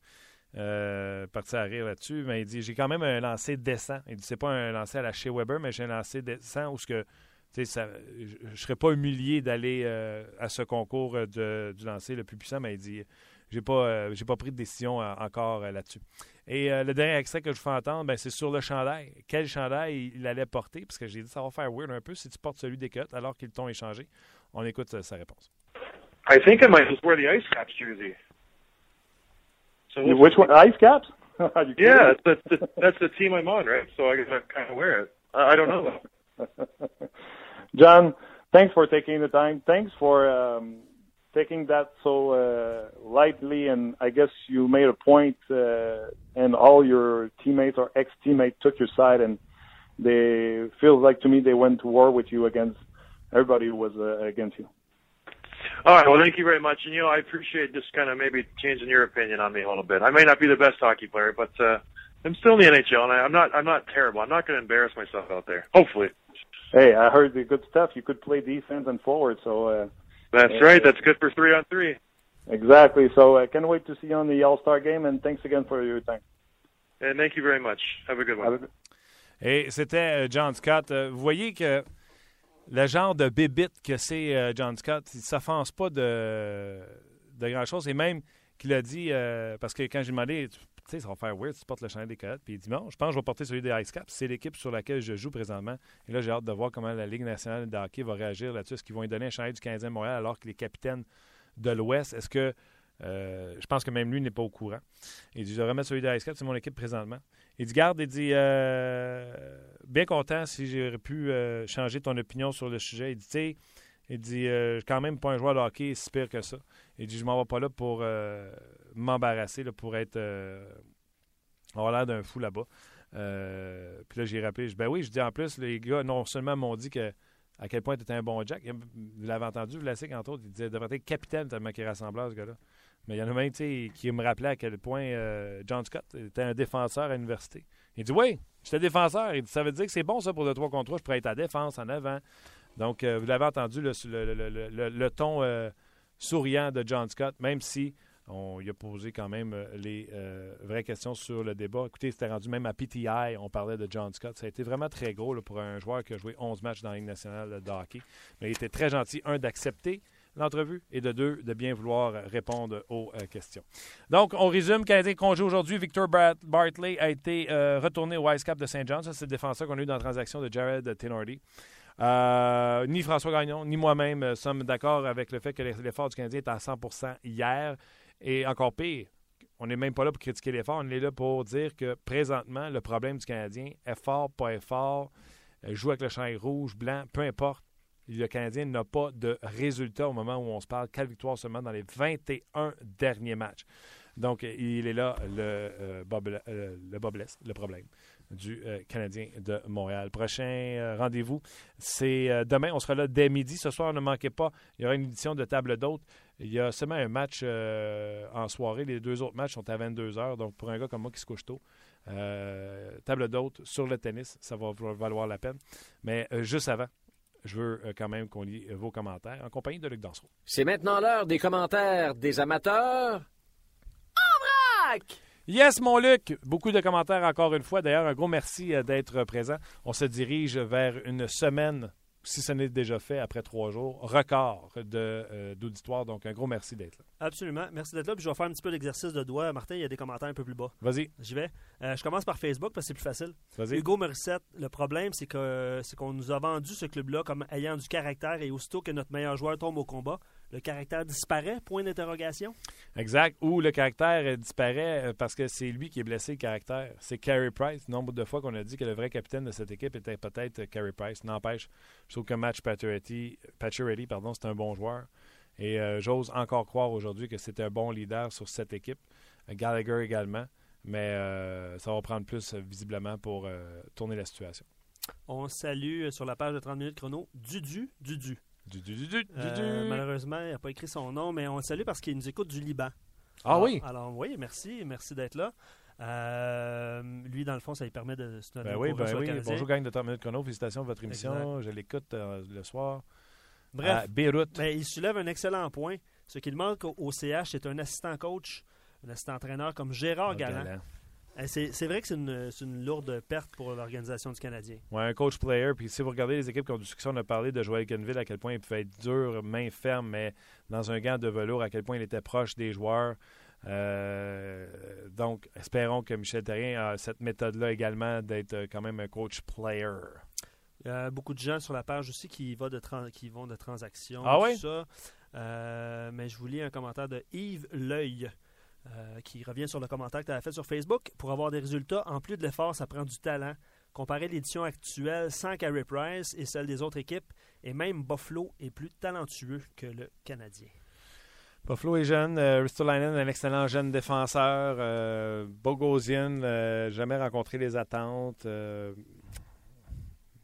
Euh, partir à rire là-dessus, mais il dit j'ai quand même un lancer décent. Il dit c'est pas un lancer à la Shea Weber, mais j'ai un lancer décent où ce que je ne serais pas humilié d'aller euh, à ce concours de, du lancer le plus puissant, mais il dit j'ai pas, euh, j'ai pas pris de décision encore là-dessus. Et le dernier extrait que je vous fais entendre, ben, c'est sur le chandail. Quel chandail il, allait porter? Parce que j'ai dit ça va faire weird un peu si tu portes celui des Cuts alors que le ton est changé. On écoute sa réponse. I think I might just wear the Ice Caps jersey. So Which one? Ice Caps? yeah, that's the, that's the team I'm on, right? So I guess I kind of wear it. I don't know. John, thanks for taking the time. Thanks for um, taking that so uh, lightly, and I guess you made a point, uh, and all your teammates or ex-teammates took your side, and they feels like to me they went to war with you against everybody who was uh, against you. All right. Well, thank you very much. And you know, I appreciate just kind of maybe changing your opinion on me a little bit. I may not be the best hockey player, but uh, I'm still in the NHL, and I, I'm not. I'm not terrible. I'm not going to embarrass myself out there. Hopefully. Hey, I heard the good stuff. You could play defense and forward, so. Uh, That's uh, right. That's good for three on three. Exactly. So I can't wait to see you on the All Star game, and thanks again for your time. And thank you very much. Have a good one. Et c'était euh, John Scott. Euh, vous voyez que le genre de bébite que c'est euh, John Scott, il ne s'offense pas de, de grand-chose. Et même qu'il a dit, parce que quand j'ai demandé, sais, ça va faire weird, tu portes le chandail des Coyotes. Puis il dit non, je pense que je vais porter celui des Ice Caps. C'est l'équipe sur laquelle je joue présentement. Et là, j'ai hâte de voir comment la Ligue nationale de hockey va réagir là-dessus. Est-ce qu'ils vont lui donner un chandail du 15e Montréal alors que les capitaines de l'Ouest, est-ce que. Euh, je pense que même lui n'est pas au courant. Il dit Je vais remettre celui des Ice Caps, c'est mon équipe présentement. Il dit Garde, il dit euh, Bien content si j'aurais pu euh, changer ton opinion sur le sujet. Il dit Tu sais, il dit suis quand même pas un joueur de hockey si pire que ça. Il dit Je m'en vais pas là pour m'embarrasser, pour être avoir l'air d'un fou là-bas. Euh, puis là, j'ai rappelé, je, ben oui, je dis en plus, les gars, non seulement m'ont dit que à quel point tu étais un bon Jack, vous l'avez entendu, Vlasic, entre autres, il disait devrait être capitaine tellement qu'il rassemblait ce gars-là. Mais il y en a même qui me rappelait à quel point euh, John Scott était un défenseur à l'université. Il dit Oui, j'étais défenseur. Il dit, ça veut dire que c'est bon ça pour le 3 contre 3, je pourrais être à défense en avant. Donc, euh, vous l'avez entendu, le ton souriant de John Scott, même si on y a posé quand même euh, les euh, vraies questions sur le débat. Écoutez, c'était rendu même à PTI, on parlait de John Scott. Ça a été vraiment très gros pour un joueur qui a joué 11 matchs dans la Ligue nationale de hockey. Mais il était très gentil, un, d'accepter l'entrevue et de deux, de bien vouloir répondre aux euh, questions. Donc, on résume. Canadien congé aujourd'hui. Victor Bartley a été retourné au Ice Cap de Saint John. Ça, c'est le défenseur qu'on a eu dans la transaction de Jared Tenordi. Ni François Gagnon, ni moi-même sommes d'accord avec le fait que l'effort du Canadien est à 100% hier. Et encore pire, on n'est même pas là pour critiquer l'effort, on est là pour dire que présentement, le problème du Canadien, effort, pas effort, euh, joue avec le champ rouge, blanc, peu importe, le Canadien n'a pas de résultat au moment où on se parle. Quelle victoire seulement dans les 21 derniers matchs. Donc, il est là le, euh, euh, le le problème du euh, Canadien de Montréal. Prochain euh, rendez-vous, c'est euh, demain. On sera là dès midi. Ce soir, ne manquez pas, il y aura une édition de table d'hôte. Il y a seulement un match en soirée. Les deux autres matchs sont à 22 heures. Donc, pour un gars comme moi qui se couche tôt, table d'hôte sur le tennis, ça va valoir la peine. Mais juste avant, je veux quand même qu'on lit vos commentaires en compagnie de Luc Dansereau. C'est maintenant l'heure des commentaires des amateurs en vrac! Yes, mon Luc. Beaucoup de commentaires encore une fois. D'ailleurs, un gros merci euh, d'être présent. On se dirige vers une semaine, si ce n'est déjà fait, après trois jours, record euh, d'auditoire. Donc, un gros merci d'être là. Absolument. Merci d'être là. Puis je vais faire un petit peu d'exercice de doigt. Martin, il y a des commentaires un peu plus bas. Vas-y. J'y vais. Euh, je commence par Facebook parce que c'est plus facile. Vas-y. Hugo Morissette, le problème, c'est que c'est qu'on nous a vendu ce club-là comme ayant du caractère et aussitôt que notre meilleur joueur tombe au combat, le caractère disparaît, point d'interrogation. Exact. Ou le caractère disparaît euh, parce que c'est lui qui est blessé, le caractère. C'est Carey Price. Nombre de fois qu'on a dit que le vrai capitaine de cette équipe était peut-être Carey Price. N'empêche, je trouve que Match Pacioretty, pardon, c'est un bon joueur. Et euh, j'ose encore croire aujourd'hui que c'est un bon leader sur cette équipe. Euh, Gallagher également. Mais euh, ça va prendre plus, euh, visiblement, pour euh, tourner la situation. On salue euh, sur la page de 30 minutes chrono Dudu Dudu. Euh, malheureusement, il n'a pas écrit son nom, mais on le salue parce qu'il nous écoute du Liban. Ah Alors- oui? Alors oui, merci, merci d'être là. Euh, lui, dans le fond, ça lui permet de se donner Ben oui, ben oui. Bonjour, gang de 30 minutes chrono. Félicitations pour votre émission. Exact. Je l'écoute euh, le soir. Bref, À Beyrouth. ben, il soulève un excellent point. Ce qu'il manque au, CH, c'est un assistant coach, un assistant entraîneur comme Gérard Ah, Galland. Euh, C'est vrai que c'est une, lourde perte pour l'organisation du Canadien. Ouais, un coach player. Puis si vous regardez les équipes qui ont du succès, on a parlé de Joël Kenville, à quel point il pouvait être dur, main ferme, mais dans un gant de velours, à quel point il était proche des joueurs. Euh, donc, espérons que Michel Terrien a cette méthode-là également d'être quand même un coach player. Il y a beaucoup de gens sur la page aussi qui, va de tran- qui vont de transactions. Ah oui? ça. Euh, mais je vous lis un commentaire de Yves L'Oeil euh, qui revient sur le commentaire que tu as fait sur Facebook. Pour avoir des résultats, en plus de l'effort, ça prend du talent. Comparer l'édition actuelle sans Carey Price et celle des autres équipes, et même Buffalo est plus talentueux que le Canadien. Buffalo est jeune. Euh, Ristolainen, un excellent jeune défenseur. Euh, Bogosian, euh, jamais rencontré les attentes. euh,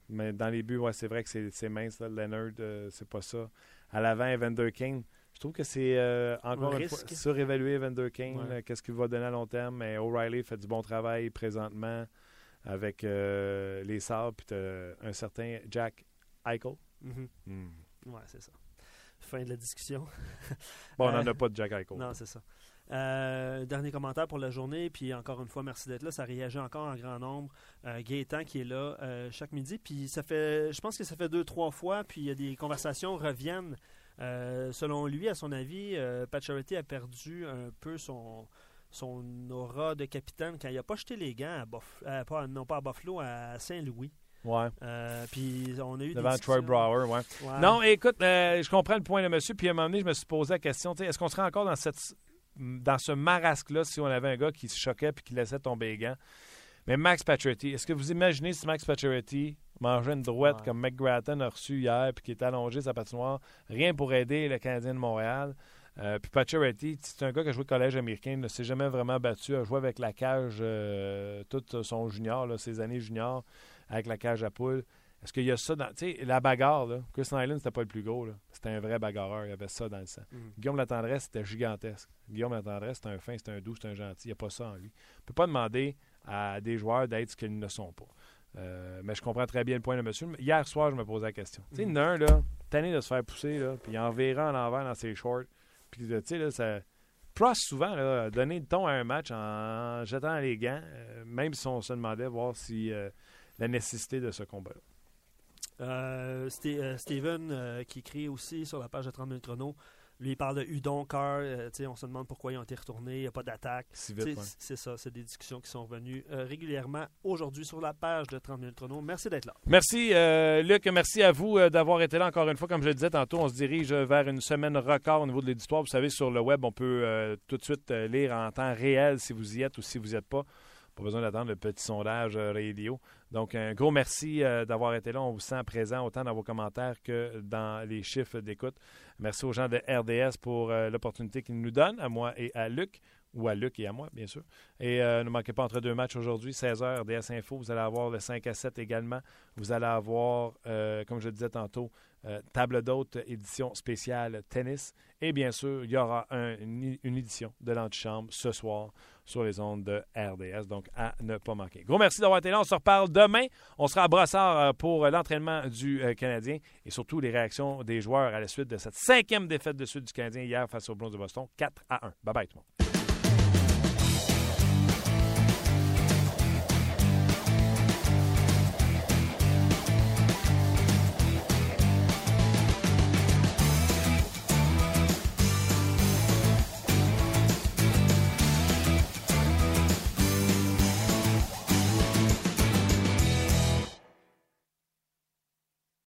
mais dans les buts, c'est vrai que c'est mince. Là, Leonard, c'est pas ça. À l'avant, Evander King. Je trouve que c'est euh, encore Un une fois risque. surévalué Evander King. Ouais. là, Qu'est-ce qu'il va donner à long terme? Mais O'Reilly fait du bon travail présentement avec euh, les Sabres. Puis un certain Jack Eichel. Mhm. Hmm. Ouais, c'est ça. Fin de la discussion. Bon, on Euh, n'en a pas de Jack Eichel. Non, c'est ça. Euh, dernier commentaire pour la journée, puis encore une fois, merci d'être là. Ça réagit encore en grand nombre. Euh, Gaétan qui est là euh, chaque midi, puis ça fait, je pense que ça fait deux, trois fois, puis il y a des conversations reviennent. Euh, selon lui, à son avis, euh, Pacioretty a perdu un peu son, son aura de capitaine quand il n'a pas jeté les gants à Buff- euh, pas, non pas à Buffalo, à Saint-Louis. Ouais. Euh, puis on a eu des Devant Troy. Brower, ouais. Ouais. Non, écoute, euh, je comprends le point de monsieur. Puis à un moment donné, je me suis posé la question, est-ce qu'on serait encore dans cette dans ce marasque-là si on avait un gars qui se choquait puis qui laissait tomber les gants? Mais Max Pacioretty, est-ce que vous imaginez si Max Pacioretty mangeait une droite Ouais. comme McGrattan a reçu hier puis qui est allongé sa patinoire, rien pour aider le Canadien de Montréal? Euh, puis Pacioretty, c'est un gars qui a joué au collège américain, ne s'est jamais vraiment battu, a joué avec la cage euh, tout son junior, là, ses années junior, avec la cage à poule. Est-ce qu'il y a ça dans. Tu sais, la bagarre, là. Chris Nyland, c'était pas le plus gros, là. C'était un vrai bagarreur. Il y avait ça dans le sang. Mhm. Guillaume Latendresse, c'était gigantesque. Guillaume Latendresse, c'était un fin, c'était un doux, c'était un gentil. Il n'y a pas ça en lui. On ne peut pas demander à des joueurs d'être ce qu'ils ne sont pas. Euh, mais je comprends très bien le point de monsieur. Hier soir, je me posais la question. Tu sais, il y en a un, là, tanné de se faire pousser, là, puis il enverra en envers dans ses shorts. Puis, tu sais, là, ça. Prost, souvent, là, donner le ton à un match en jetant les gants, euh, même si on se demandait voir si euh, la nécessité de ce combat-là. Euh, Ste- euh, Steven, euh, qui écrit aussi sur la page de 30 minutes chrono, lui, il parle de Udon, Carr. euh, on se demande pourquoi ils ont été retournés. Il n'y a pas d'attaque. Ouais. C'est ça, c'est des discussions qui sont revenues euh, régulièrement aujourd'hui sur la page de 30 minutes chrono. Merci d'être là. Merci, euh, Luc. Merci à vous d'avoir été là encore une fois. Comme je le disais tantôt, on se dirige vers une semaine record au niveau de l'éditoire. Vous savez, sur le web, on peut tout de suite lire en temps réel si vous y êtes ou si vous n'y êtes pas. Pas besoin d'attendre le petit sondage euh, radio. Donc, un gros merci euh, d'avoir été là. On vous sent présent autant dans vos commentaires que dans les chiffres d'écoute. Merci aux gens de RDS pour euh, l'opportunité qu'ils nous donnent, à moi et à Luc, ou à Luc et à moi, bien sûr. Et euh, ne manquez pas entre deux matchs aujourd'hui, 16h, RDS Info. Vous allez avoir le 5 à 7 également. Vous allez avoir, euh, comme je le disais tantôt, euh, table d'hôte édition spéciale tennis. Et bien sûr, il y aura un- une, édition de l'antichambre ce soir sur les ondes de RDS. Donc, à ne pas manquer. Gros merci d'avoir été là. On se reparle demain. On sera à Brossard euh, pour l'entraînement du Canadien et surtout les réactions des joueurs à la suite de cette cinquième défaite de suite du Canadien hier face aux Blues de Boston. 4 à 1. Bye bye tout le monde.